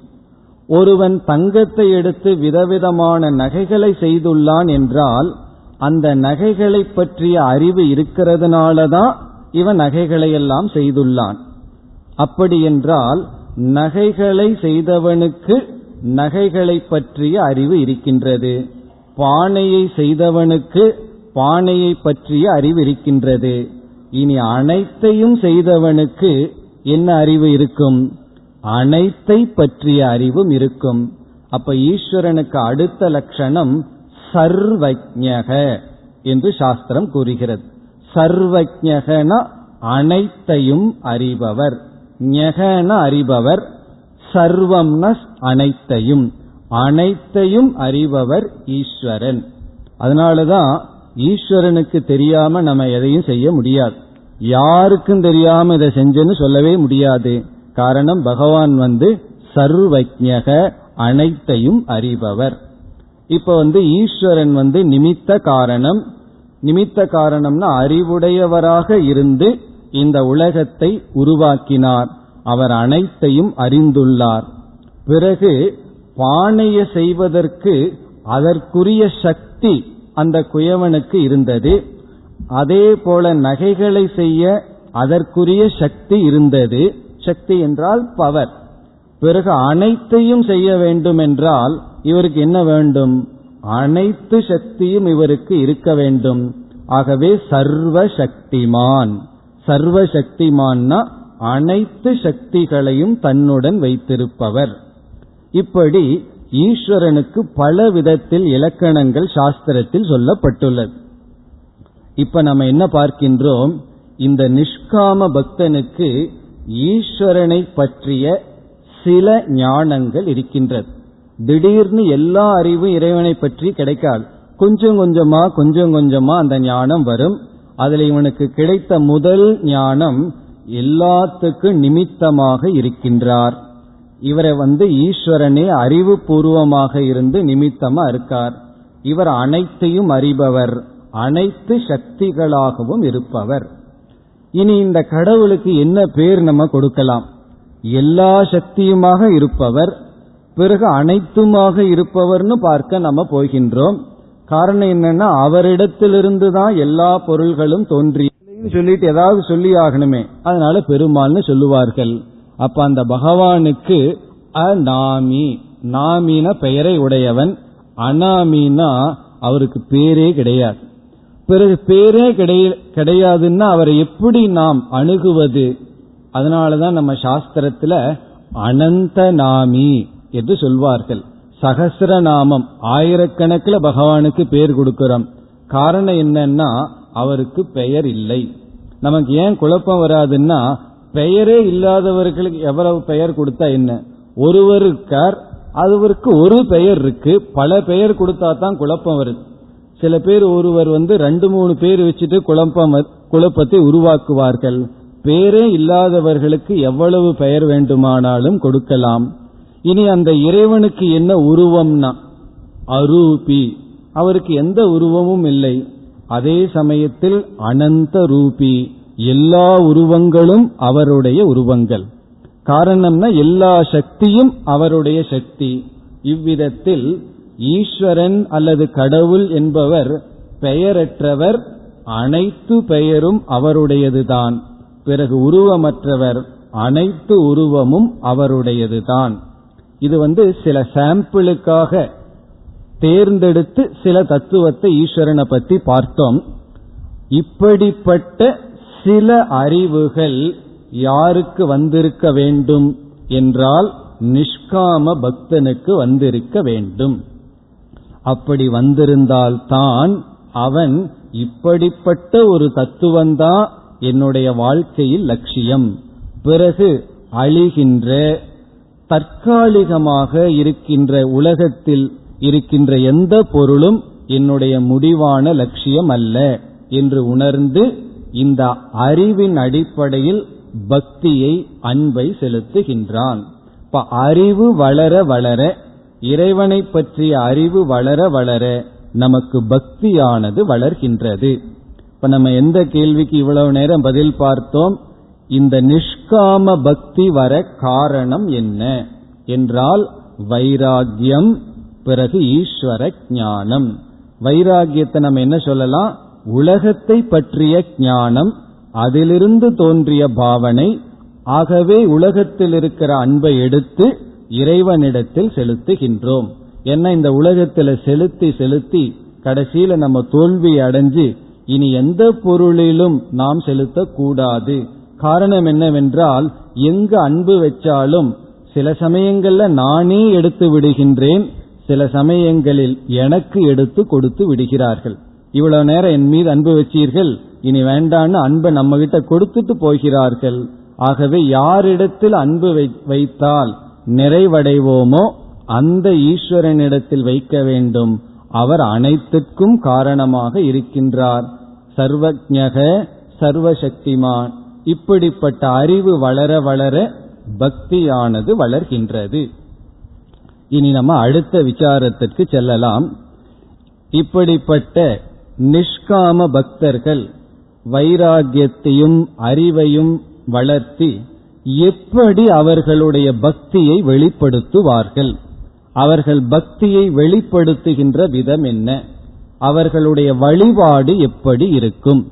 [SPEAKER 1] ஒருவன் தங்கத்தை எடுத்து விதவிதமான நகைகளை செய்துள்ளான் என்றால் அந்த நகைகளை பற்றிய அறிவு இருக்கிறதுனாலதான் இவன் நகைகளை எல்லாம் செய்துள்ளான். அப்படி என்றால் நகைகளை செய்தவனுக்கு நகைகளை பற்றிய அறிவு இருக்கின்றது. பானையை செய்தவனுக்கு பானையை பற்றிய அறிவு இருக்கின்றது. இனி அனைத்தையும் செய்தவனுக்கு என்ன அறிவு இருக்கும்? அனைத்தை பற்றிய அறிவும் இருக்கும். அப்ப ஈஸ்வரனுக்கு அடுத்த லட்சணம் சர்வஜக என்று சாஸ்திரம் கூறுகிறது. சர்வஜகன அனைத்தையும் அறிபவர். ஞகன அறிபவர் சர்வம்ன அனைத்தையும். அனைத்தையும் அறிபவர் ஈஸ்வரன். அதனாலதான் ஈஸ்வரனுக்கு தெரியாம நம்ம எதையும் செய்ய முடியாது. யாருக்கும் தெரியாம இதை செஞ்சேன்னு சொல்லவே முடியாது. காரணம் பகவான் வந்து சர்வஜக அனைத்தையும் அறிபவர். இப்ப வந்து ஈஸ்வரன் வந்து நிமித்த காரணம். நிமித்த காரணம்னா அறிவுடையவராக இருந்து இந்த உலகத்தை உருவாக்கினார். அவர் அனைத்தையும் அறிந்துள்ளார். பிறகு பானைய செய்வதற்கு அதற்குரிய சக்தி அந்த குயவனுக்கு இருந்தது. அதே போல நகைகளை செய்ய அதற்குரிய சக்தி இருந்தது. சக்தி என்றால் பவர். பிறகு அனைத்தையும் செய்ய வேண்டும் என்றால் இவருக்கு என்ன வேண்டும்? அனைத்து சக்தியும் இவருக்கு இருக்க வேண்டும். ஆகவே சர்வ சக்திமான் சர்வ சக்திமான்னா அனைத்து சக்திகளையும் தன்னுடன் வைத்திருப்பவர். இப்படி ஈஸ்வரனுக்கு பல விதத்தில் இலக்கணங்கள் சாஸ்திரத்தில் சொல்லப்பட்டுள்ளது. இப்ப நம்ம என்ன பார்க்கின்றோம்? இந்த நிஷ்காம பக்தனுக்கு ஈஸ்வரனை பற்றிய சில ஞானங்கள் இருக்கின்றது. திடீர்னு எல்லா அறிவும் இறைவனை பற்றி கிடைக்காது. கொஞ்சம் கொஞ்சமா கொஞ்சம் கொஞ்சமா அந்த ஞானம் வரும். அதுல இவனுக்கு கிடைத்த முதல் ஞானம் எல்லாத்துக்கும் நிமித்தமாக இருக்கின்றார். இவரை வந்து ஈஸ்வரனே அறிவு பூர்வமாக இருந்து நிமித்தமா இருக்கார். இவர் அனைத்தையும் அறிபவர். அனைத்து சக்திகளாகவும் இருப்பவர். இனி இந்த கடவுளுக்கு என்ன பேர் நம்ம கொடுக்கலாம்? எல்லா சக்தியுமாக இருப்பவர் பிறகு அனைத்துமாக இருப்பவர்னு பார்க்க நம்ம போகின்றோம். காரணம் என்னன்னா அவரிடத்திலிருந்து தான் எல்லா பொருள்களும் தோன்றி சொல்லிட்டு ஏதாவது சொல்லி ஆகணுமே. அதனால பெருமாள்னு சொல்லுவார்கள். அப்ப அந்த பகவானுக்கு அநாமி நாமின பெயரை உடையவன். அனாமினா அவருக்கு பேரே கிடையாது. பிறகு பேரே கிடையாதுன்னா அவரை எப்படி நாம் அணுகுவது? அதனாலதான் நம்ம சாஸ்திரத்துல அனந்த நாமி என்று சொல்வார்கள். சகசிரநாமம் ஆயிரக்கணக்கில் பகவானுக்கு பேர் கொடுக்கிறோம். காரணம் என்னன்னா அவருக்கு பெயர் இல்லை. நமக்கு ஏன் குழப்பம் வராதுன்னா பெயரே இல்லாதவர்களுக்கு எவ்வளவு பெயர் கொடுத்தா என்ன? ஒருவருக்கார் அவருக்கு ஒரு பெயர் இருக்கு. பல பெயர் கொடுத்தா தான் குழப்பம் வருது. சில பேர் ஒருவர் வந்து ரெண்டு மூணு பேர் வச்சுட்டு குழப்பம் குழப்பத்தை உருவாக்குவார்கள். பேரே இல்லாதவர்களுக்கு எவ்வளவு பெயர் வேண்டுமானாலும் கொடுக்கலாம். இனி அந்த இறைவனுக்கு என்ன உருவம்னா அரூபி. அவருக்கு எந்த உருவமும் இல்லை. அதே சமயத்தில் அனந்த ரூபி. எல்லா உருவங்களும் அவருடைய உருவங்கள். காரணம்னா எல்லா சக்தியும் அவருடைய சக்தி. இவ்விதத்தில் ஈஸ்வரன் அல்லது கடவுள் என்பவர் பெயரற்றவர் அனைத்து பெயரும் அவருடையதுதான். பிறகு உருவமற்றவர் அனைத்து உருவமும் அவருடையதுதான். இது வந்து சில சாம்பிளுக்காக தேர்ந்தெடுத்து சில தத்துவத்தை ஈஸ்வரனை பற்றி பார்த்தோம். இப்படிப்பட்ட சில அறிவுகள் யாருக்கு வந்திருக்க வேண்டும் என்றால் நிஷ்காம பக்தனுக்கு வந்திருக்க வேண்டும். அப்படி வந்திருந்தால்தான் அவன் இப்படிப்பட்ட ஒரு தத்துவந்தான் என்னுடைய வாழ்க்கையில் லட்சியம். பிறகு அழிகின்ற தற்காலிகமாக இருக்கின்ற உலகத்தில் இருக்கின்ற எந்த பொருளும் என்னுடைய முடிவான லட்சியம் அல்ல என்று உணர்ந்து இந்த அறிவின் அடிப்படையில் பக்தியை அன்பை செலுத்துகின்றான். இப்ப அறிவு வளர வளர இறைவனை பற்றிய அறிவு வளர வளர நமக்கு பக்தியானது வளர்கின்றது. இப்ப நம்ம எந்த கேள்விக்கு இவ்வளவு நேரம் பதில் பார்த்தோம்? இந்த நிஷ்காம பக்தி வர காரணம் என்ன? என்றால் வைராகியம் பிறகு ஈஸ்வர ஞானம். வைராகியத்தை நம்ம என்ன சொல்லலாம்? உலகத்தை பற்றிய ஞானம் அதிலிருந்து தோன்றிய பாவனை ஆகவே உலகத்தில் இருக்கிற அன்பை எடுத்து இறைவனிடத்தில் செலுத்துகின்றோம். ஏன்னா இந்த உலகத்தில் செலுத்தி செலுத்தி கடைசியில நம்ம தோல்வி அடைஞ்சு இனி எந்த பொருளிலும் நாம் செலுத்தக்கூடாது. காரணம் என்னவென்றால் எங்கு அன்பு வச்சாலும் சில சமயங்கள்ல நானே எடுத்து விடுகின்றேன் சில சமயங்களில் எனக்கு எடுத்து கொடுத்து விடுகிறார்கள். இவ்வளவு நேரம் என் மீது அன்பு வச்சீர்கள் இனி வேண்டான்னு அன்பை நம்ம கிட்ட கொடுத்துட்டு போகிறார்கள். ஆகவே யாரிடத்தில் அன்பு வைத்தால் நிறைவடைவோமோ அந்த ஈஸ்வரனிடத்தில் வைக்க வேண்டும். அவர் அனைத்துக்கும் காரணமாக இருக்கின்றார். சர்வஜக சர்வசக்திமான். இப்படிப்பட்ட அறிவு வளர வளர பக்தியானது வளர்கின்றது. இனி நம்ம அடுத்த விசாரத்திற்கு செல்லலாம். இப்படிப்பட்ட நிஷ்காம பக்தர்கள் வைராகியத்தையும் அறிவையும் வளர்த்தி எப்படி அவர்களுடைய பக்தியை வெளிப்படுத்துவார்கள்? அவர்கள் பக்தியை வெளிப்படுத்துகின்ற விதம் என்ன? அவர்களுடைய வழிபாடு எப்படி இருக்கும்?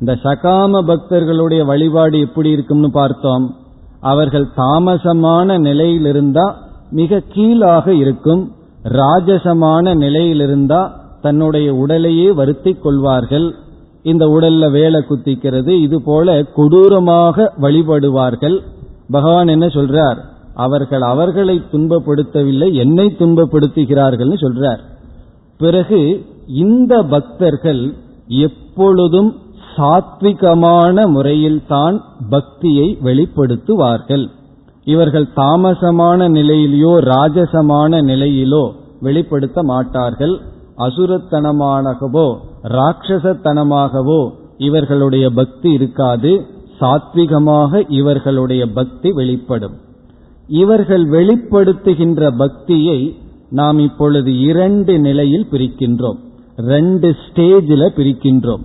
[SPEAKER 1] இந்த சகாம பக்தர்களுடைய வழிபாடு எப்படி இருக்கும்னு பார்த்தோம். அவர்கள் தாமசமான நிலையில் இருந்தா மிக கீழாக இருக்கும். ராஜசமான நிலையில் இருந்தா தன்னுடைய உடலையே வருத்திக் கொள்வார்கள். இந்த உடல்ல வேலை குத்திக்கிறது இது போல கொடூரமாக வழிபடுவார்கள். பகவான் என்ன சொல்றார்? அவர்கள் அவர்களை துன்பப்படுத்தவில்லை என்னை துன்பப்படுத்துகிறார்கள் சொல்றார். பிறகு இந்த பக்தர்கள் எப்பொழுதும் சாத்விகமான முறையில்தான் பக்தியை வெளிப்படுத்துவார்கள். இவர்கள் தாமசமான நிலையிலோ ராஜசமான நிலையிலோ வெளிப்படுத்த மாட்டார்கள். அசுரத்தனமாகவோ ராட்சசத்தனமாகவோ இவர்களுடைய பக்தி இருக்காது. சாத்விகமாக இவர்களுடைய பக்தி வெளிப்படும். இவர்கள் வெளிப்படுத்துகின்ற பக்தியை நாம் இப்பொழுது இரண்டு நிலையில் பிரிக்கின்றோம். ரெண்டு ஸ்டேஜில் பிரிக்கின்றோம்.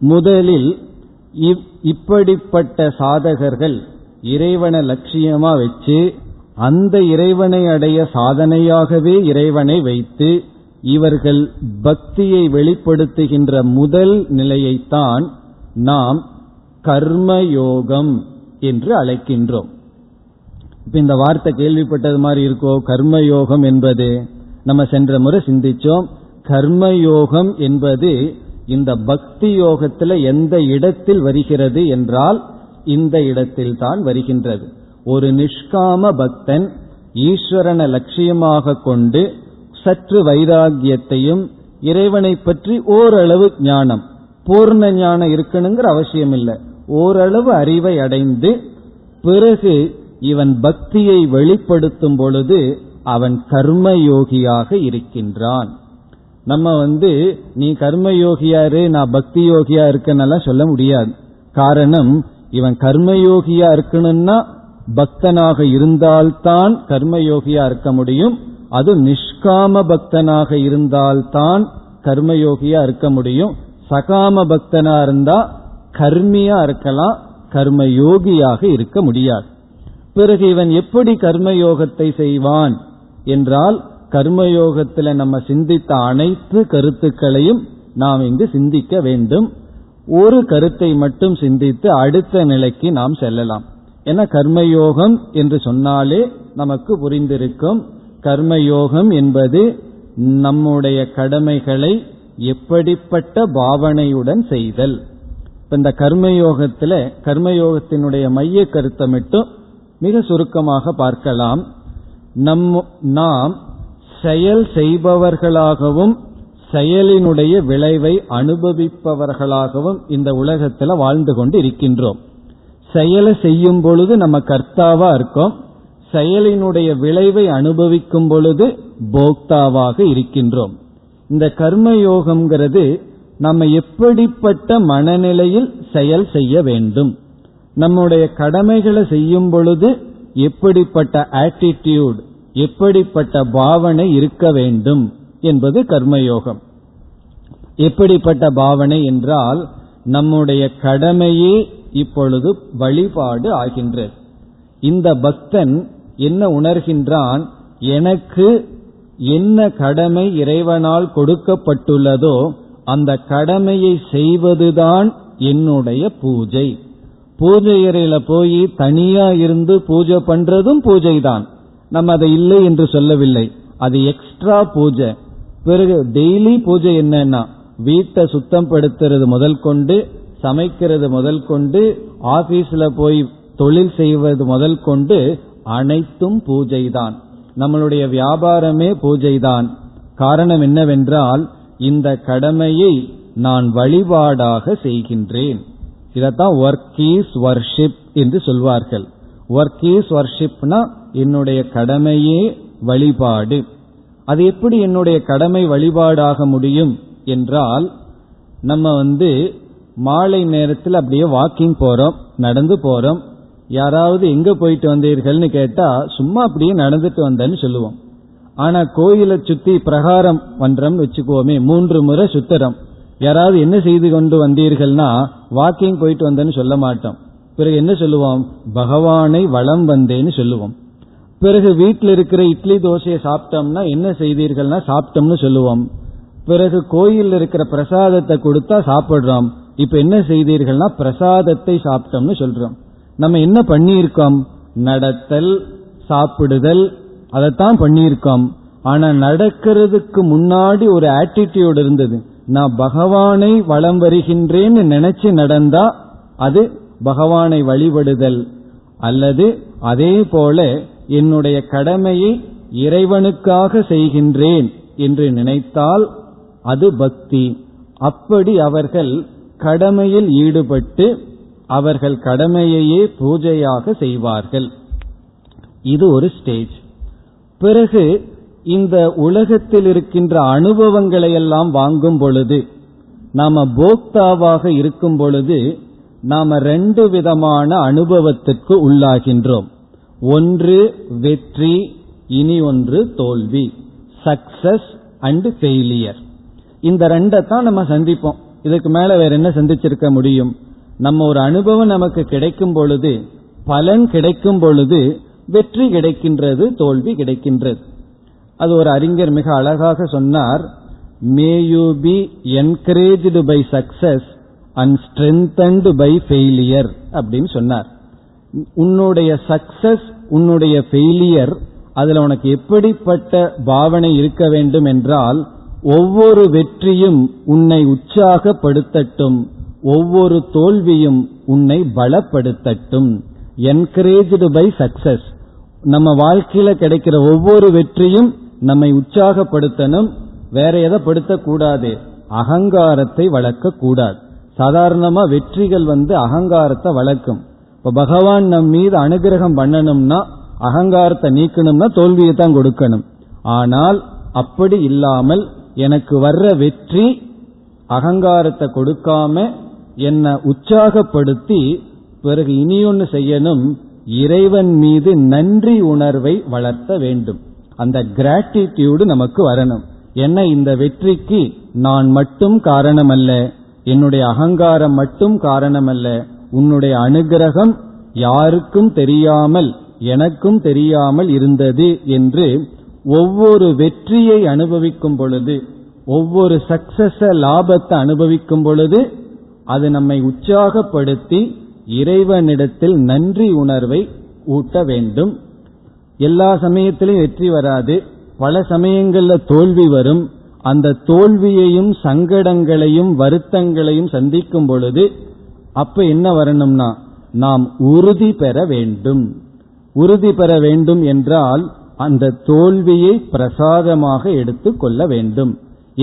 [SPEAKER 1] முதலில் இப்படிப்பட்ட சாதகர்கள் இறைவனை லட்சியமா வச்சு அந்த இறைவனை அடைய சாதனையாகவே இறைவனை வைத்து இவர்கள் பக்தியை வெளிப்படுத்துகின்ற முதல் நிலையைத்தான் நாம் கர்மயோகம் என்று அழைக்கின்றோம். இப்ப இந்த வார்த்தை கேள்விப்பட்டது மாதிரி இருக்கோ? கர்மயோகம் என்பது நம்ம சென்ற முறை சிந்திச்சோம். கர்மயோகம் என்பது இந்த பக்தி யோகத்துல எந்த இடத்தில் வருகிறது என்றால் இந்த இடத்தில் தான் வருகின்றது. ஒரு நிஷ்காம பக்தன் ஈஸ்வரனை லட்சியமாக கொண்டு சற்று வைராகியத்தையும் இறைவனை பற்றி ஓரளவு ஞானம் பூர்ண ஞானம் இருக்கணுங்கிற அவசியம் இல்லை ஓரளவு அறிவை அடைந்து பிறகு இவன் பக்தியை வெளிப்படுத்தும் பொழுது அவன் கர்மயோகியாக இருக்கின்றான். நம்ம வந்து நீ கர்மயோகியாரு நான் பக்தி யோகியா இருக்கனெல்லாம் சொல்ல முடியாது. காரணம் இவன் கர்மயோகியா இருக்கணும்னா பக்தனாக இருந்தால்தான் கர்மயோகியா இருக்க முடியும். அது நிஷ்காம பக்தனாக இருந்தால்தான் கர்மயோகியா இருக்க முடியும். சகாம பக்தனா இருந்தா கர்மியா இருக்கலாம் கர்மயோகியாக இருக்க முடியாது. பிறகு இவன் எப்படி கர்மயோகத்தை செய்வான் என்றால் கர்மயோகத்தில் நம்ம சிந்தித்த அனைத்து கருத்துக்களையும் நாம் இங்கு சிந்திக்க வேண்டும். ஒரு கருத்தை மட்டும் சிந்தித்து அடுத்த நிலைக்கு நாம் செல்லலாம். என கர்மயோகம் என்று சொன்னாலே நமக்கு புரிந்திருக்கும். கர்மயோகம் என்பது நம்முடைய கடமைகளை எப்படிப்பட்ட பாவனையுடன் செய்தல். இந்த கர்மயோகத்தில் கர்மயோகத்தினுடைய மைய கருத்தை மட்டும் மிக சுருக்கமாக பார்க்கலாம். நம் நாம் செயல் செய்பவர்களாகவும் செயலினுடைய விளைவை அனுபவிப்பவர்களாகவும் இந்த உலகத்தில் வாழ்ந்து கொண்டு இருக்கின்றோம் செயலை செய்யும் பொழுது நம்ம கர்த்தாவா இருக்கோம். செயலினுடைய விளைவை அனுபவிக்கும் பொழுது போக்தாவாக இருக்கின்றோம். இந்த கர்மயோகம்ங்கிறது நம்ம எப்படிப்பட்ட மனநிலையில் செயல் செய்ய வேண்டும்? நம்முடைய கடமைகளை செய்யும் பொழுது எப்படிப்பட்ட ஆட்டிடியூட் எப்படிப்பட்ட பாவனை இருக்க வேண்டும் என்பது கர்மயோகம். எப்படிப்பட்ட பாவனை என்றால் நம்முடைய கடமையே இப்பொழுது வழிபாடு ஆகின்றது. இந்த பக்தன் என்ன உணர்கின்றான்? எனக்கு என்ன கடமை இறைவனால் கொடுக்கப்பட்டுள்ளதோ அந்த கடமையை செய்வதுதான் என்னுடைய பூஜை. பூஜை அறையில போய் தனியா இருந்து பூஜை பண்றதும் பூஜை தான் நம்ம அதை இல்லை என்று சொல்லவில்லை. அது எக்ஸ்ட்ரா பூஜை. பிறகு டெய்லி பூஜை என்னன்னா வீட்டை சுத்தம் படுத்துறது முதல் கொண்டு சமைக்கிறது முதல் கொண்டு ஆபீஸ்ல போய் தொழில் செய்வது முதல் கொண்டு அனைத்தும் பூஜை தான் நம்மளுடைய வியாபாரமே பூஜை தான் காரணம் என்னவென்றால் இந்த கடமையை நான் வழிபாடாக செய்கின்றேன். இதத்தான் ஒர்க் ஈஸ் வர்ஷிப் என்று சொல்வார்கள். ஒர்க் ஈஸ் வர்ஷிப்னா என்னுடைய கடமையே வழிபாடு. அது எப்படி என்னுடைய கடமை வழிபாடாக முடியும் என்றால் நம்ம வந்து மாலை நேரத்தில் அப்படியே வாக்கிங் போறோம் நடந்து போறோம். யாராவது எங்க போயிட்டு வந்தீர்கள்னு கேட்டா சும்மா அப்படியே நடந்துட்டு வந்தேன்னு சொல்லுவோம். ஆனா கோயிலை சுத்தி பிரகாரம் பண்றோம்னு வச்சுக்கோமே மூன்று முறை சுத்தரம். யாராவது என்ன செய்து கொண்டு வந்தீர்கள்னா வாக்கிங் போயிட்டு வந்தேன்னு சொல்ல மாட்டோம். பிறகு என்ன சொல்லுவோம்? பகவானை வளம் வந்தேன்னு சொல்லுவோம். பிறகு வீட்டில் இருக்கிற இட்லி தோசையை சாப்பிட்டோம்னா என்ன செய்தீர்கள்னா சாப்பிட்டோம்னு சொல்லுவோம். பிறகு கோயில் இருக்கிற பிரசாதத்தை கொடுத்தா சாப்பிடுறோம். இப்ப என்ன செய்தீர்கள்னா பிரசாதத்தை சாப்பிட்டோம்னு சொல்றோம். நம்ம என்ன பண்ணியிருக்கோம்? நடத்தல் சாப்பிடுதல் அதைத்தான் பண்ணியிருக்கோம். ஆனா நடக்கிறதுக்கு முன்னாடி ஒரு ஆட்டிடியூட் இருந்தது. நான் பகவானை வளம் வருகின்றேன்னு நினைச்சு நடந்தா அது பகவானை வழிபடுதல். அல்லது அதே போல என்னுடைய கடமையை இறைவனுக்காக செய்கின்றேன் என்று நினைத்தால் அது பக்தி. அப்படி அவர்கள் கடமையில் ஈடுபட்டு அவர்கள் கடமையையே பூஜையாக செய்வார்கள். இது ஒரு ஸ்டேஜ் பிறகு இந்த உலகத்தில் இருக்கின்ற அனுபவங்களை எல்லாம் வாங்கும் பொழுது நாம போக்தாவாக இருக்கும் பொழுது நாம ரெண்டு விதமான அனுபவத்திற்கு உள்ளாகின்றோம். ஒன்று வெற்றி இனி ஒன்று தோல்வி. சக்சஸ் அண்ட் ஃபெயிலியர் இந்த ரெண்டை தான் நம்ம சந்திப்போம். இதுக்கு மேல வேற என்ன சந்திச்சிருக்க முடியும்? நம்ம ஒரு அனுபவம் நமக்கு கிடைக்கும் பொழுது பலன் கிடைக்கும் பொழுது வெற்றி கிடைக்கின்றது தோல்வி கிடைக்கின்றது. அது ஒரு அறிஞர் மிக அழகாக சொன்னார் may you be encouraged by success and strengthened by failure அப்படின்னு சொன்னார். உன்னுடைய சக்சஸ் உன்னுடைய ஃபெயிலியர் அதுல உனக்கு எப்படிப்பட்ட பாவனை இருக்க வேண்டும் என்றால் ஒவ்வொரு வெற்றியும் உன்னை உற்சாகப்படுத்தட்டும் ஒவ்வொரு தோல்வியும் உன்னை பலப்படுத்தட்டும். என்கரேஜ்டு பை சக்சஸ் நம்ம வாழ்க்கையில கிடைக்கிற ஒவ்வொரு வெற்றியும் நம்மை உற்சாகப்படுத்தணும் வேற எதை படுத்தக்கூடாது? அகங்காரத்தை வளர்க்க கூடாது சாதாரணமா வெற்றிகள் வந்து அகங்காரத்தை வளர்க்கும். இப்ப பகவான் நம் மீது அனுகிரகம் பண்ணணும்னா அகங்காரத்தை நீக்கணும்னா தோல்வியை தான் கொடுக்கணும். ஆனால் அப்படி இல்லாமல் எனக்கு வர்ற வெற்றி அகங்காரத்தை கொடுக்காம என்னை உற்சாகப்படுத்தி பிறகு இனியொன்னு செய்யணும் இறைவன் மீது நன்றி உணர்வை வளர்த்த வேண்டும். அந்த கிராட்டிடியூடு நமக்கு வரணும். என்ன இந்த வெற்றிக்கு நான் மட்டும் காரணமல்ல என்னுடைய அகங்காரம் மட்டும் காரணமல்ல உன்னுடைய அனுகிரகம் யாருக்கும் தெரியாமல் எனக்கும் தெரியாமல் இருந்தது என்று ஒவ்வொரு வெற்றியை அனுபவிக்கும் பொழுது ஒவ்வொரு சக்சஸ லாபத்தை அனுபவிக்கும் பொழுது அது நம்மை உற்சாகப்படுத்தி இறைவனிடத்தில் நன்றி உணர்வை ஊட்ட வேண்டும். எல்லா சமயத்திலையும் வெற்றி வராது. பல சமயங்கள்ல தோல்வி வரும். அந்த தோல்வியையும் சங்கடங்களையும் வருத்தங்களையும் சந்திக்கும் பொழுது அப்ப என்ன வரணும்னா நாம் உறுதி பெற வேண்டும். உறுதி பெற வேண்டும் என்றால் அந்த தோல்வியை பிரசாதமாக எடுத்து கொள்ள வேண்டும்.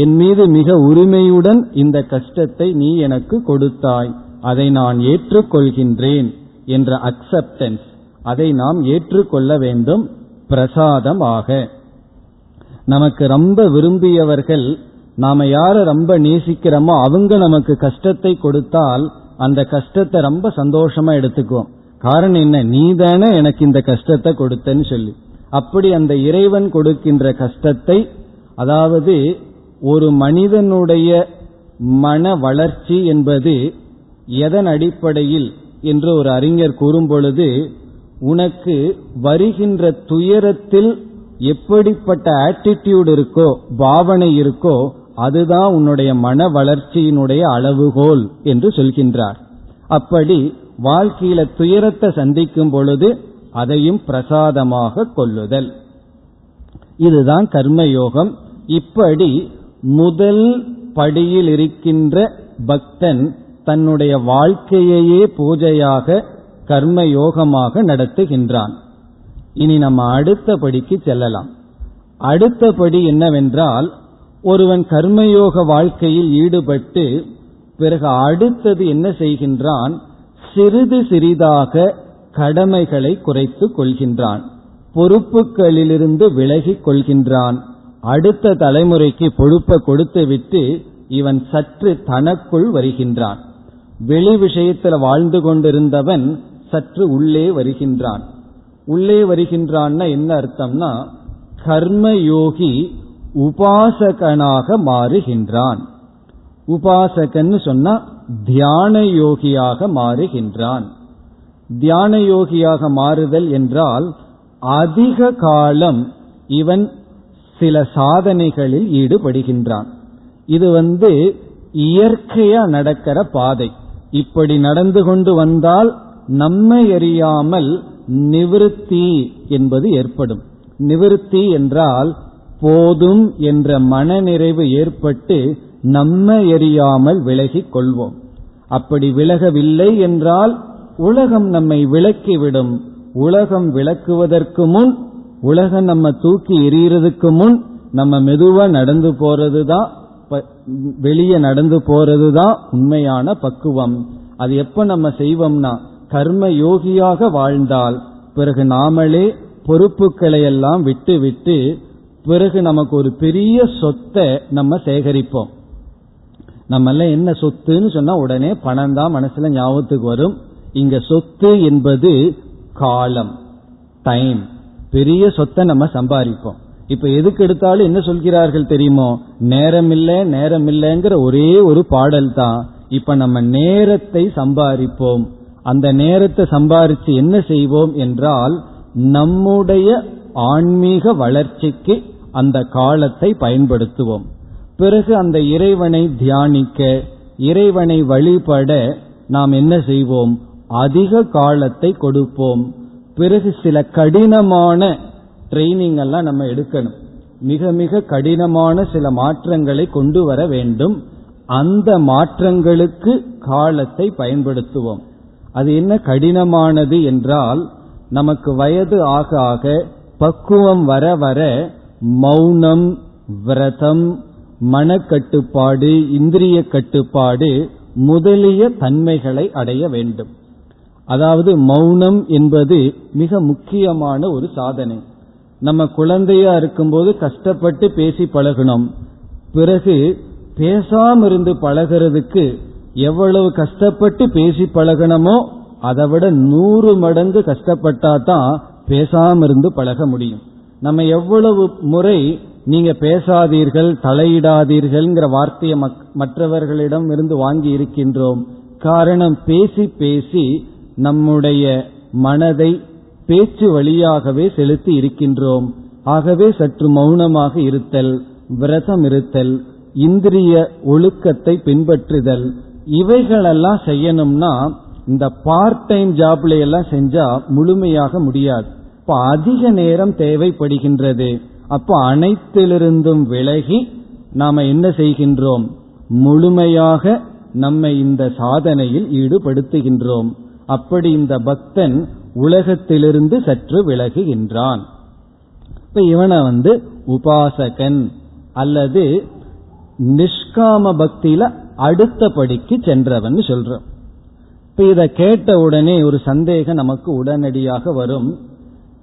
[SPEAKER 1] என் மீது மிக உரிமையுடன் இந்த கஷ்டத்தை நீ எனக்கு கொடுத்தாய். அதை நான் ஏற்றுக்கொள்கின்றேன் என்ற அக்செப்டன்ஸ் அதை நாம் ஏற்றுக்கொள்ள வேண்டும். பிரசாதமாக. நமக்கு ரொம்ப விரும்பியவர்கள் நாம யார ரொம்ப நேசிக்கிறோமோ அவங்க நமக்கு கஷ்டத்தை கொடுத்தால் அந்த கஷ்டத்தை ரொம்ப சந்தோஷமா எடுத்துக்குவோம். காரணம் என்ன? நீ தானே எனக்கு இந்த கஷ்டத்தை கொடுத்தன்னு சொல்லி. அப்படி அந்த இறைவன் கொடுக்கின்ற கஷ்டத்தை அதாவது ஒரு மனிதனுடைய மன வளர்ச்சி என்பது எதன் அடிப்படையில் என்று ஒரு அறிஞர் கூறும் பொழுது உனக்கு வருகின்ற துயரத்தில் எப்படிப்பட்ட ஆட்டிடியூட் இருக்கோ பாவனை இருக்கோ அதுதான் உன்னுடைய மன வளர்ச்சியினுடைய அளவுகோல் என்று சொல்கின்றார். அப்படி வாழ்க்கையில துயரத்தை சந்திக்கும் பொழுது அதையும் பிரசாதமாக கொள்ளுதல். இதுதான் கர்மயோகம். இப்படி முதல் படியில் இருக்கின்ற பக்தன் தன்னுடைய வாழ்க்கையையே பூஜையாக கர்ம யோகமாக நடத்துகின்றான். இனி நம்ம அடுத்த படிக்கு செல்லலாம். அடுத்த படி என்னவென்றால் ஒருவன் கர்மயோக வாழ்க்கையில் ஈடுபட்டு பிறகு அடுத்தது என்ன செய்கின்றான்? சிறிது சிறிதாக கடமைகளை குறைத்துக் கொள்கின்றான். பொறுப்புகளிலிருந்து விலகிக் கொள்கின்றான். அடுத்த தலைமுறைக்கு பொறுப்பை கொடுத்துவிட்டு இவன் சற்று தனக்குள் வருகின்றான். வெளி விஷயத்தில் வாழ்ந்து கொண்டிருந்தவன் சற்று உள்ளே வருகின்றான். உள்ளே வருகின்றான்னா என்ன அர்த்தம்னா கர்மயோகி உபாசகனாக மாறுகின்றான். உபாசகன்னு சொன்னா தியான யோகியாக மாறுகின்றான். தியான யோகியாக மாறுதல் என்றால் அதிக காலம் இவன் சில சாதனைகளில் ஈடுபடுகின்றான். இது வந்து இயற்கையா நடக்கிற பாதை. இப்படி நடந்து கொண்டு வந்தால் நம்மை அறியாமல் நிவிருத்தி என்பது ஏற்படும். நிவிருத்தி என்றால் போதும் என்ற மனநிறைவு ஏற்பட்டு நம்மை எறியாமல் விலகிக் கொள்வோம். அப்படி விலகவில்லை என்றால் உலகம் நம்மை விளக்கிவிடும் உலகம் விளக்குவதற்கு முன் உலகம் நம்ம தூக்கி எறியறதுக்கு முன் நம்ம மெதுவா நடந்து போறதுதான் வெளியே நடந்து போறதுதான் உண்மையான பக்குவம். அது எப்ப நம்ம செய்வோம்னா கர்ம யோகியாக வாழ்ந்தால் பிறகு நாமளே பொறுப்புகளை எல்லாம் விட்டு விட்டு பிறகு நமக்கு ஒரு பெரிய சொத்தை நம்ம சேகரிப்போம். நம்ம எல்லாம் என்ன சொத்துன்னு சொன்னா உடனே பணம் தான் மனசுல ஞாபகத்துக்கு வரும். இங்க சொத்து என்பது காலம் டைம் பெரிய சொத்தை நம்ம சம்பாதிப்போம். இப்ப எதுக்கு எடுத்தாலும் என்ன சொல்கிறார்கள் தெரியுமோ? நேரம் இல்லை நேரம் இல்லைங்கிற ஒரே ஒரு பாடல் தான் இப்ப நம்ம நேரத்தை சம்பாதிப்போம். அந்த நேரத்தை சம்பாரிச்சு என்ன செய்வோம் என்றால் நம்முடைய ஆன்மீக வளர்ச்சிக்கு அந்த காலத்தை பயன்படுத்துவோம். பிறகு அந்த இறைவனை தியானிக்க இறைவனை வழிபட நாம் என்ன செய்வோம்? அதிக காலத்தை கொடுப்போம். பிறகு சில கடினமான ட்ரைனிங் எல்லாம் நம்ம எடுக்கணும். மிக மிக கடினமான சில மாற்றங்களை கொண்டு வர வேண்டும். அந்த மாற்றங்களுக்கு காலத்தை பயன்படுத்துவோம். அது என்ன கடினமானது என்றால் நமக்கு வயது ஆக ஆக பக்குவம் வர வர மௌனம் விரதம் மனக்கட்டுப்பாடு இந்திரிய கட்டுப்பாடு முதலிய தன்மைகளை அடைய வேண்டும். அதாவது மௌனம் என்பது மிக முக்கியமான ஒரு சாதனை. நம்ம குழந்தையா இருக்கும்போது கஷ்டப்பட்டு பேசி பழகணும். பிறகு பேசாம இருந்து பழகிறதுக்கு எவ்வளவு கஷ்டப்பட்டு பேசி பழகணுமோ அதை விட நூறு மடங்கு கஷ்டப்பட்டா தான் பேசாம இருந்து பழக முடியும். நம்ம எவ்வளவு முறை நீங்க பேசாதீர்கள் தலையிடாதீர்கள்ங்கிற வார்த்தையை மற்றவர்களிடம் இருந்து வாங்கி இருக்கின்றோம். காரணம் பேசி பேசி நம்முடைய மனதை பேச்சு வழியாகவே செலுத்தி இருக்கின்றோம். ஆகவே சற்று மௌனமாக இருத்தல் விரதம் இருத்தல் இந்திரிய ஒழுக்கத்தை பின்பற்றுதல் இவைகளெல்லாம் செய்யணும்னா இந்த பார்ட் டைம் ஜாப்ல எல்லாம் செஞ்சா முழுமையாக முடியாது. இப்ப அதிக நேரம் தேவைப்படுகின்றது. அப்போ அனைத்திலிருந்தும் விலகி நாம என்ன செய்கின்றோம்? முழுமையாக நம்மை இந்த சாதனையில் ஈடுபடுத்துகின்றோம். அப்படி இந்த பக்தன் உலகத்திலிருந்து சற்று விலகுகின்றான். இப்ப இவனை வந்து உபாசகன் அல்லது நிஷ்காம பக்தியில அடுத்தபடிக்கு சென்றவன் சொல்றோம். இப்ப இதை கேட்ட உடனே ஒரு சந்தேகம் நமக்கு உடனடியாக வரும்.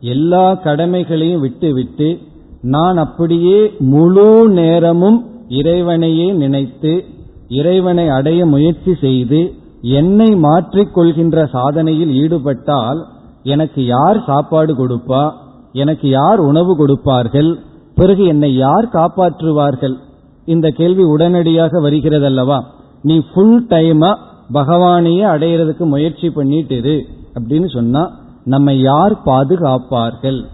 [SPEAKER 1] எல்லா கடமைகளையும் விட்டு விட்டு நான் அப்படியே முழு நேரமும் இறைவனையே நினைத்து இறைவனை அடைய முயற்சி செய்து என்னை மாற்றிக்கொள்கின்ற சாதனையில் ஈடுபட்டால் எனக்கு யார் சாப்பாடு கொடுப்பா? எனக்கு யார் உணவு கொடுப்பார்கள்? பிறகு என்னை யார் காப்பாற்றுவார்கள்? இந்த கேள்வி உடனடியாக வருகிறதல்லவா? நீ ஃபுல் டைமா பகவானையே அடையிறதுக்கு முயற்சி பண்ணிட்டு இரு அப்படின்னு சொன்னா நம்ம யார் பாதுகாப்பார்கள்?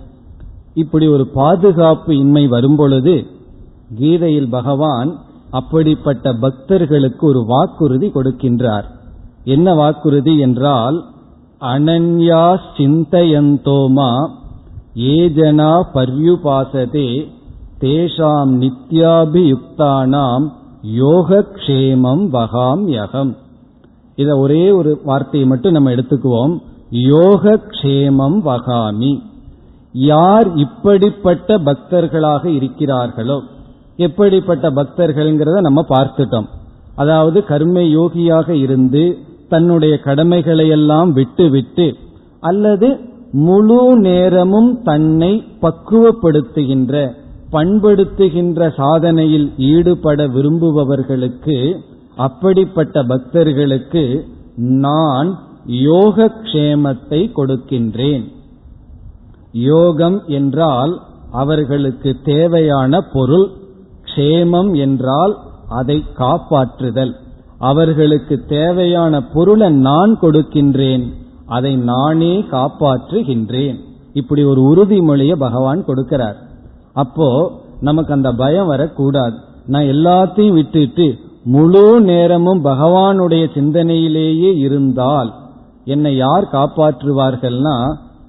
[SPEAKER 1] இப்படி ஒரு பாதுகாப்பு இன்மை வரும்பொழுது கீதையில் பகவான் அப்படிப்பட்ட பக்தர்களுக்கு ஒரு வாக்குறுதி கொடுக்கின்றார். என்ன வாக்குறுதி என்றால் அனன்யா சிந்தயந்தோமா ஏஜனா பர்யுபாசதே தேஷாம் நித்யாபியுக்தானாம் யோகக்ஷேமம் வகாம் யகம். இத ஒரே ஒரு வார்த்தையை மட்டும் நம்ம எடுத்துக்குவோம். யோகக்ஷேமம் வகாமி. யார் இப்படிப்பட்ட பக்தர்களாக இருக்கிறார்களோ எப்படிப்பட்ட பக்தர்கள்ங்கிறத நம்ம பார்த்துட்டோம். அதாவது கர்ம யோகியாக இருந்து தன்னுடைய கடமைகளை எல்லாம் விட்டு விட்டு அல்லது முழு நேரமும் தன்னை பக்குவப்படுத்துகின்ற பண்படுத்துகின்ற சாதனையில் ஈடுபட விரும்புபவர்களுக்கு அப்படிப்பட்ட பக்தர்களுக்கு நான் யோகக்ஷேமத்தை கொடுக்கின்றேன். யோகம் என்றால் அவர்களுக்கு தேவையான பொருள் க்ஷேமம் என்றால் அதை காப்பாற்றுதல். அவர்களுக்கு தேவையான பொருளை நான் கொடுக்கின்றேன் அதை நானே காப்பாற்றுகின்றேன். இப்படி ஒரு உறுதிமொழியை பகவான் கொடுக்கிறார். அப்போ நமக்கு அந்த பயம் வரக்கூடாது. நான் எல்லாத்தையும் விட்டுட்டு முழு நேரமும் பகவானுடைய சிந்தனையிலேயே இருந்தால் என்னை யார் காப்பாற்றுவார்கள்னா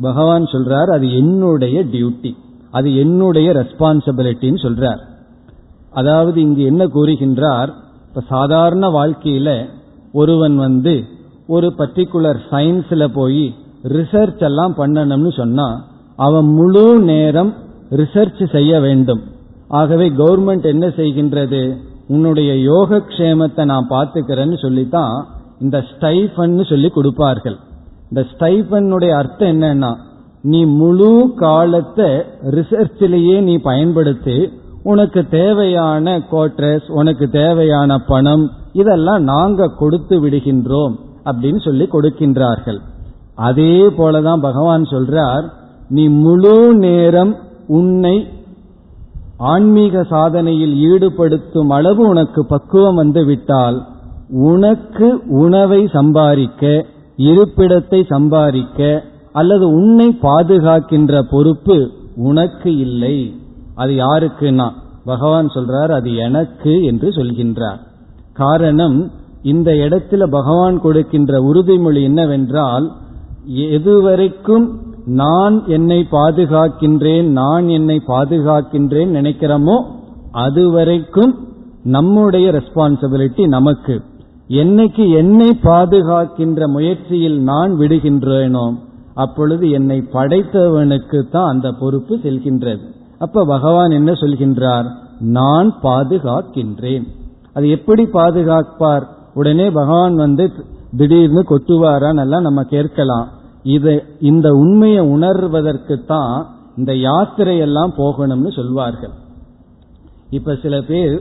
[SPEAKER 1] பகவான் சொல்றார் அது என்னுடைய டியூட்டி அது என்னுடைய ரெஸ்பான்சிபிலிட்டின்னு சொல்றார். அதாவது இங்கு என்ன கூறுகின்றார் இப்ப சாதாரண வாழ்க்கையில ஒருவன் வந்து ஒரு பர்டிகுலர் சயின்ஸ்ல போய் ரிசர்ச் எல்லாம் பண்ணணும்னு சொன்னா அவன் முழு நேரம் ரிசர்ச் செய்ய வேண்டும். ஆகவே கவர்மெண்ட் என்ன செய்கின்றது? உன்னுடைய யோகக்ஷேமத்தை நான் பார்த்துக்கிறேன்னு சொல்லித்தான் இந்த ஸ்டைஃபன் சொல்லி கொடுப்பார்கள். இந்த ஸ்டைஃபனுடைய அர்த்தம் என்னன்னா நீ முழு காலத்தை ரிசர்ச்சிலேயே நீ பயன்படுத்தி உனக்கு தேவையான கோட்ரஸ் உனக்கு தேவையான பணம் இதெல்லாம் நாங்க கொடுத்து விடுகின்றோம் அப்படின்னு சொல்லி கொடுக்கின்றார்கள். அதே போலதான் பகவான் சொல்றார் நீ முழு நேரம் உன்னை ஆன்மீக சாதனையில் ஈடுபடுத்தும் அளவு உனக்கு பக்குவம் வந்து விட்டால் உனக்கு உணவை சம்பாதிக்க இருப்பிடத்தை சம்பாதிக்க அல்லது உன்னை பாதுகாக்கின்ற பொறுப்பு உனக்கு இல்லை. அது யாருக்குன்னா? பகவான் சொல்றார் அது எனக்கு என்று சொல்கின்றார். காரணம் இந்த இடத்துல பகவான் கொடுக்கின்ற உறுதிமொழி என்னவென்றால் எதுவரைக்கும் நான் என்னை பாதுகாக்கின்றேன் நான் என்னை பாதுகாக்கின்றேன் நினைக்கிறோமோ அதுவரைக்கும் நம்முடைய ரெஸ்பான்சிபிலிட்டி நமக்கு. என்னைக்கு என்னை பாதுகாக்கின்ற முயற்சியில் நான் விடுகின்றேனோ அப்பொழுது என்னை படைத்தவனுக்கு தான் அந்த பொறுப்பு செல்கின்றது. அப்ப பகவான் என்ன சொல்கின்றார்? நான் பாதுகாக்கின்றேன். அது எப்படி பாதுகாப்பார்? உடனே பகவான் வந்து திடீர்னு கொட்டுவாரான் எல்லாம் நம்ம கேட்கலாம். இது இந்த உண்மையை உணர்வதற்கு தான் இந்த யாத்திரையெல்லாம் போகணும்னு சொல்வார்கள். இப்ப சில பேர்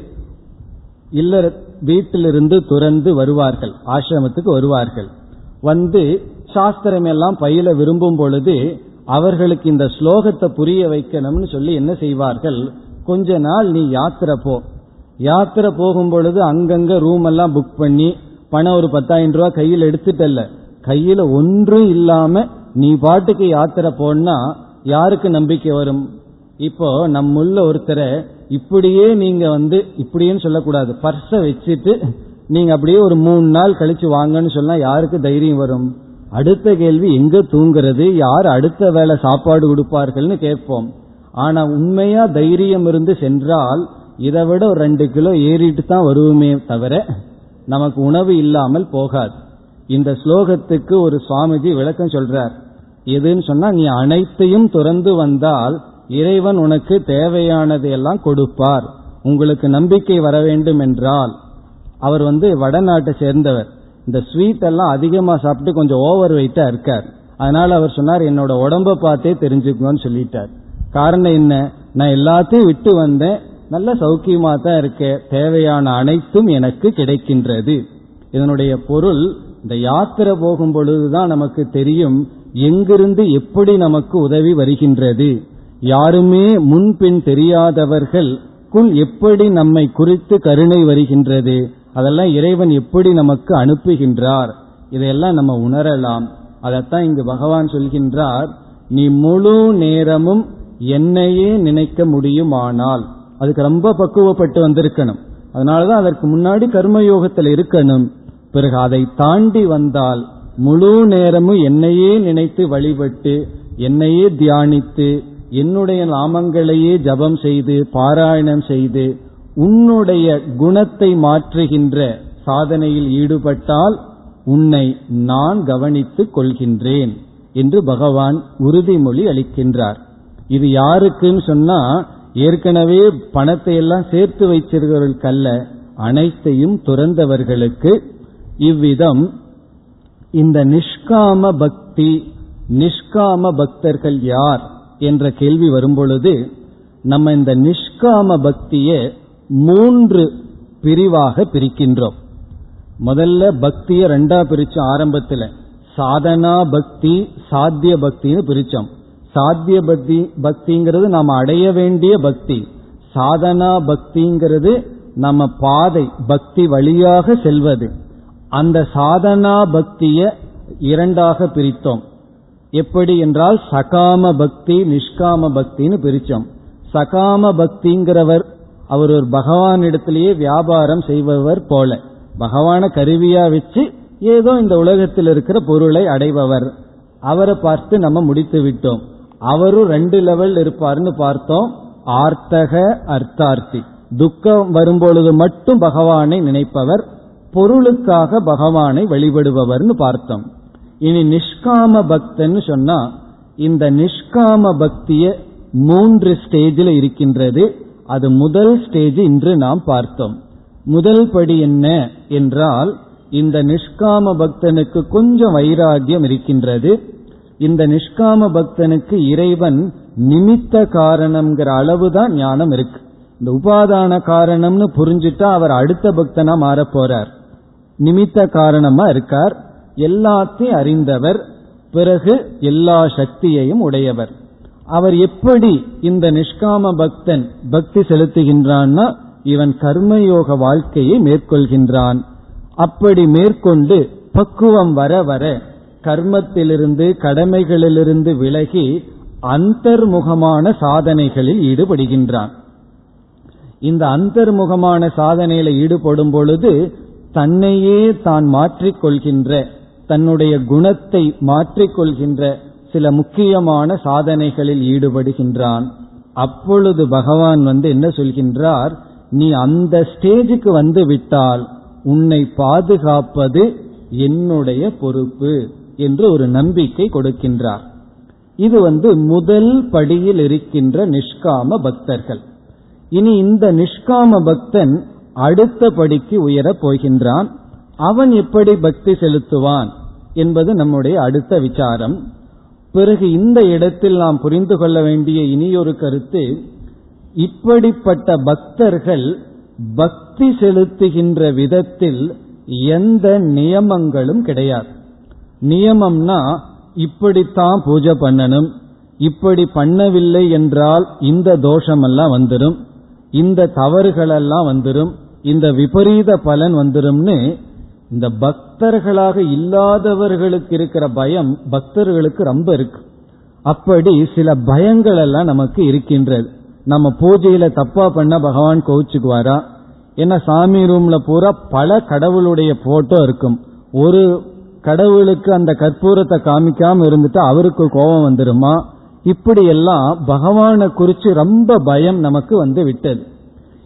[SPEAKER 1] இல்லற வீட்டிலிருந்து துறந்து வருவார்கள் ஆசிரமத்துக்கு வருவார்கள். வந்து சாஸ்திரம் எல்லாம் பயில விரும்பும் பொழுது அவர்களுக்கு இந்த ஸ்லோகத்தை புரிய வைக்கணும்னு சொல்லி என்ன செய்வார்கள்? கொஞ்ச நாள் நீ யாத்திரை போ. யாத்திரை போகும் பொழுது அங்கங்க ரூம் எல்லாம் புக் பண்ணி பணம் ஒரு பத்தாயிரம் ரூபாய் கையில் எடுத்துட்டல்ல. கையில ஒன்றும் இல்லாம நீ பாட்டுக்கு யாத்திரை போனா யாருக்கு நம்பிக்கை வரும்? இப்போ நம்முள்ள ஒருத்தரை இப்படியே நீங்க வந்து இப்படின்னு சொல்லக்கூடாது. பர்ஸ வச்சுட்டு நீங்க அப்படியே ஒரு மூணு நாள் கழிச்சு வாங்கன்னு சொன்னா யாருக்கு தைரியம் வரும்? அடுத்த கேள்வி எங்க தூங்குறது? யார் அடுத்த வேலை சாப்பாடு கொடுப்பார்கள்னு கேட்போம். ஆனா உண்மையா தைரியம் இருந்து சென்றால் இதை விட ஒரு ரெண்டு கிலோ ஏறிட்டு தான் வருவோமே தவிர நமக்கு உணவு இல்லாமல் போகாது. இந்த ஸ்லோகத்துக்கு ஒரு சுவாமிஜி விளக்கம் சொல்றார். எதுன்னு சொன்னா நீ அனைத்தையும் துறந்து வந்தால் இறைவன் உனக்கு தேவையானதை எல்லாம் கொடுப்பார். உங்களுக்கு நம்பிக்கை வர வேண்டும் என்றால். அவர் வந்து வடநாட்டை சேர்ந்தவர். இந்த ஸ்வீட் எல்லாம் அதிகமா சாப்பிட்டு கொஞ்சம் ஓவர் வெயிட்டா இருக்கார். அதனால அவர் சொன்னார் என்னோட உடம்ப பார்த்தே தெரிஞ்சுக்கணும்னு சொல்லிட்டார். காரணம் என்ன? நான் எல்லாத்தையும் விட்டு வந்தேன். நல்ல சௌக்கியமா தான் இருக்க தேவையான அனைத்தும் எனக்கு கிடைக்கின்றது. இதனுடைய பொருள் இந்த யாத்திரை போகும் பொழுதுதான் நமக்கு தெரியும் எங்கிருந்து எப்படி நமக்கு உதவி வருகின்றது. யாருமே முன்பின் தெரியாதவர்கள் குள் எப்படி நம்மை குறித்து கருணை வருகின்றது. அதெல்லாம் இறைவன் எப்படி நமக்கு அனுப்புகின்றார். இதையெல்லாம் நம்ம உணரலாம். அதைத்தான் இங்கு பகவான் சொல்கின்றார் நீ முழு நேரமும் என்னையே நினைக்க முடியுமானால். அதுக்கு ரொம்ப பக்குவப்பட்டு வந்திருக்கணும். அதனாலதான் அதற்கு முன்னாடி கர்மயோகத்தில் இருக்கணும். பிறகு அதை தாண்டி வந்தால் முழு நேரமும் என்னையே நினைத்து வழிபட்டு என்னையே தியானித்து என்னுடைய நாமங்களையே ஜபம் செய்து பாராயணம் செய்து உன்னுடைய குணத்தை மாற்றுகின்ற சாதனையில் ஈடுபட்டால் உன்னை நான் கவனித்துக் கொள்கின்றேன் என்று பகவான் உறுதிமொழி அளிக்கின்றார். இது யாருக்குன்னு சொன்னா ஏற்கனவே பணத்தை எல்லாம் சேர்த்து வைச்சிருக்கிறவர்களுக்கல்ல அனைத்தையும் துறந்தவர்களுக்கு இவ்விதம் இந்த நிஷ்காம பக்தி நிஷ்காம பக்தர்கள் யார் என்ற கேள்வி வரும்பொழுது நம்ம இந்த நிஷ்காம பக்தியை மூன்று பிரிவாக பிரிக்கின்றோம். முதல்ல பக்தியை ரெண்டா பிரிச்சோம் ஆரம்பத்தில். சாதனா பக்தி சாத்திய பக்தின்னு பிரிச்சோம். சாத்திய பக்தி பக்திங்கிறது நாம் அடைய வேண்டிய பக்தி. சாதனா பக்திங்கிறது நம்ம பாதை பக்தி வழியாக செல்வது. அந்த சாதனா பக்திய இரண்டாக பிரித்தோம். எப்படி என்றால் சகாம பக்தி நிஷ்காம பக்தின்னு பிரிச்சோம் சகாம பக்திங்கிறவர் அவர் ஒரு பகவான் இடத்திலேயே வியாபாரம் செய்பவர் போல. பகவான கருவியா வச்சு ஏதோ இந்த உலகத்தில் இருக்கிற பொருளை அடைபவர். அவரை பார்த்து நம்ம முடித்து விட்டோம். அவரும் ரெண்டு லெவல் இருப்பார்னு பார்த்தோம். ஆர்த்தக அர்த்தார்த்தி. துக்கம் வரும்பொழுது மட்டும் பகவானை நினைப்பவர். பொருளுக்காக பகவானை வழிபடுபவர்னு பார்த்தோம். இனி நிஷ்காம பக்தன்னு சொன்னா இந்த நிஷ்காம பக்திய மூன்று ஸ்டேஜில் இருக்கின்றது. அது முதல் ஸ்டேஜ் இன்று நாம் பார்த்தோம். முதல் படி என்ன என்றால் இந்த நிஷ்காம பக்தனுக்கு கொஞ்சம் வைராகியம் இருக்கின்றது. இந்த நிஷ்காம பக்தனுக்கு இறைவன் நிமித்த காரணம்ங்கிற அளவுதான் ஞானம் இருக்கு. இந்த உபாதான காரணம்னு புரிஞ்சுட்டா அவர் அடுத்த பக்தனா மாற போறார் நிமித்த காரணமா இருக்கார். எல்லாத்தையும் அறிந்தவர் பிறகு எல்லா சக்தியையும் உடையவர். அவர் எப்படி இந்த நிஷ்காம பக்தன் பக்தி செலுத்துகின்றான்னா இவன் கர்மயோக வாழ்க்கையை மேற்கொள்கின்றான். அப்படி மேற்கொண்டு பக்குவம் வர வர கர்மத்திலிருந்து கடமைகளிலிருந்து விலகி அந்தர்முகமான சாதனைகளில் ஈடுபடுகின்றான். இந்த அந்தர்முகமான சாதனையில ஈடுபடும் பொழுது தன்னையே தான் மாற்றிக்கொள்கின்ற தன்னுடைய குணத்தை மாற்றிக்கொள்கின்ற சில முக்கியமான சாதனைகளில் ஈடுபடுகின்றான். அப்பொழுது பகவான் வந்து என்ன சொல்கின்றார்? நீ அந்த ஸ்டேஜுக்கு வந்து விட்டால் உன்னை பாதுகாப்பது என்னுடைய பொறுப்பு என்று ஒரு நம்பிக்கை கொடுக்கின்றார். இது வந்து முதல் படியில் இருக்கின்ற நிஷ்காம பக்தர்கள். இனி இந்த நிஷ்காம பக்தன் அடுத்த படிக்கு உயரப் போகின்றான். அவன் எப்படி பக்தி செலுத்துவான் என்பது நம்முடைய அடுத்த விசாரம். பிறகு இந்த இடத்தில் நாம் புரிந்து கொள்ள வேண்டிய இனியொரு கருத்து இப்படிப்பட்ட பக்தர்கள் பக்தி செலுத்துகின்ற விதத்தில் எந்த நியமங்களும் கிடையாது. நியமம்னா இப்படித்தான் பூஜை பண்ணணும் இப்படி பண்ணவில்லை என்றால் இந்த தோஷமெல்லாம் வந்துடும் இந்த தவறுகளெல்லாம் வந்துடும் இந்த விபரீத பலன் வந்துரும்னு இந்த பக்தர்களாக இல்லாதவர்களுக்கு இருக்கிற பயம் பக்தர்களுக்கு ரொம்ப இருக்கு. அப்படி சில பயங்கள் எல்லாம் நமக்கு இருக்கின்றது. நம்ம பூஜையில தப்பா பண்ண பகவான் கோவிச்சுக்குவாரா? ஏன்னா சாமி ரூம்ல பூரா பல கடவுளுடைய போட்டோ இருக்கும். ஒரு கடவுளுக்கு அந்த கற்பூரத்தை காமிக்காம இருந்துட்டு அவருக்கு கோபம் வந்துருமா? இப்படி எல்லாம் பகவானை குறிச்சு ரொம்ப பயம் நமக்கு வந்து விட்டது.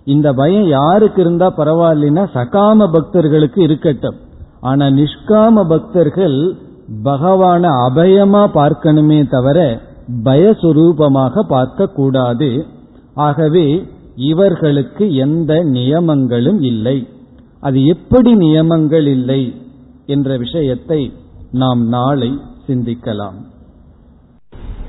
[SPEAKER 1] இந்த பயம் யாருக்கு இருந்தா பரவாயில்லைன்னா சகாம பக்தர்களுக்கு இருக்கட்டும். ஆனா நிஷ்காம பக்தர்கள் பகவான அபயமா பார்க்கணுமே தவிர பயஸ்வரூபமாக பார்க்க கூடாது ஆகவே இவர்களுக்கு எந்த நியமங்களும் இல்லை. அது எப்படி நியமங்கள் இல்லை என்ற விஷயத்தை நாம் நாளை சிந்திக்கலாம்.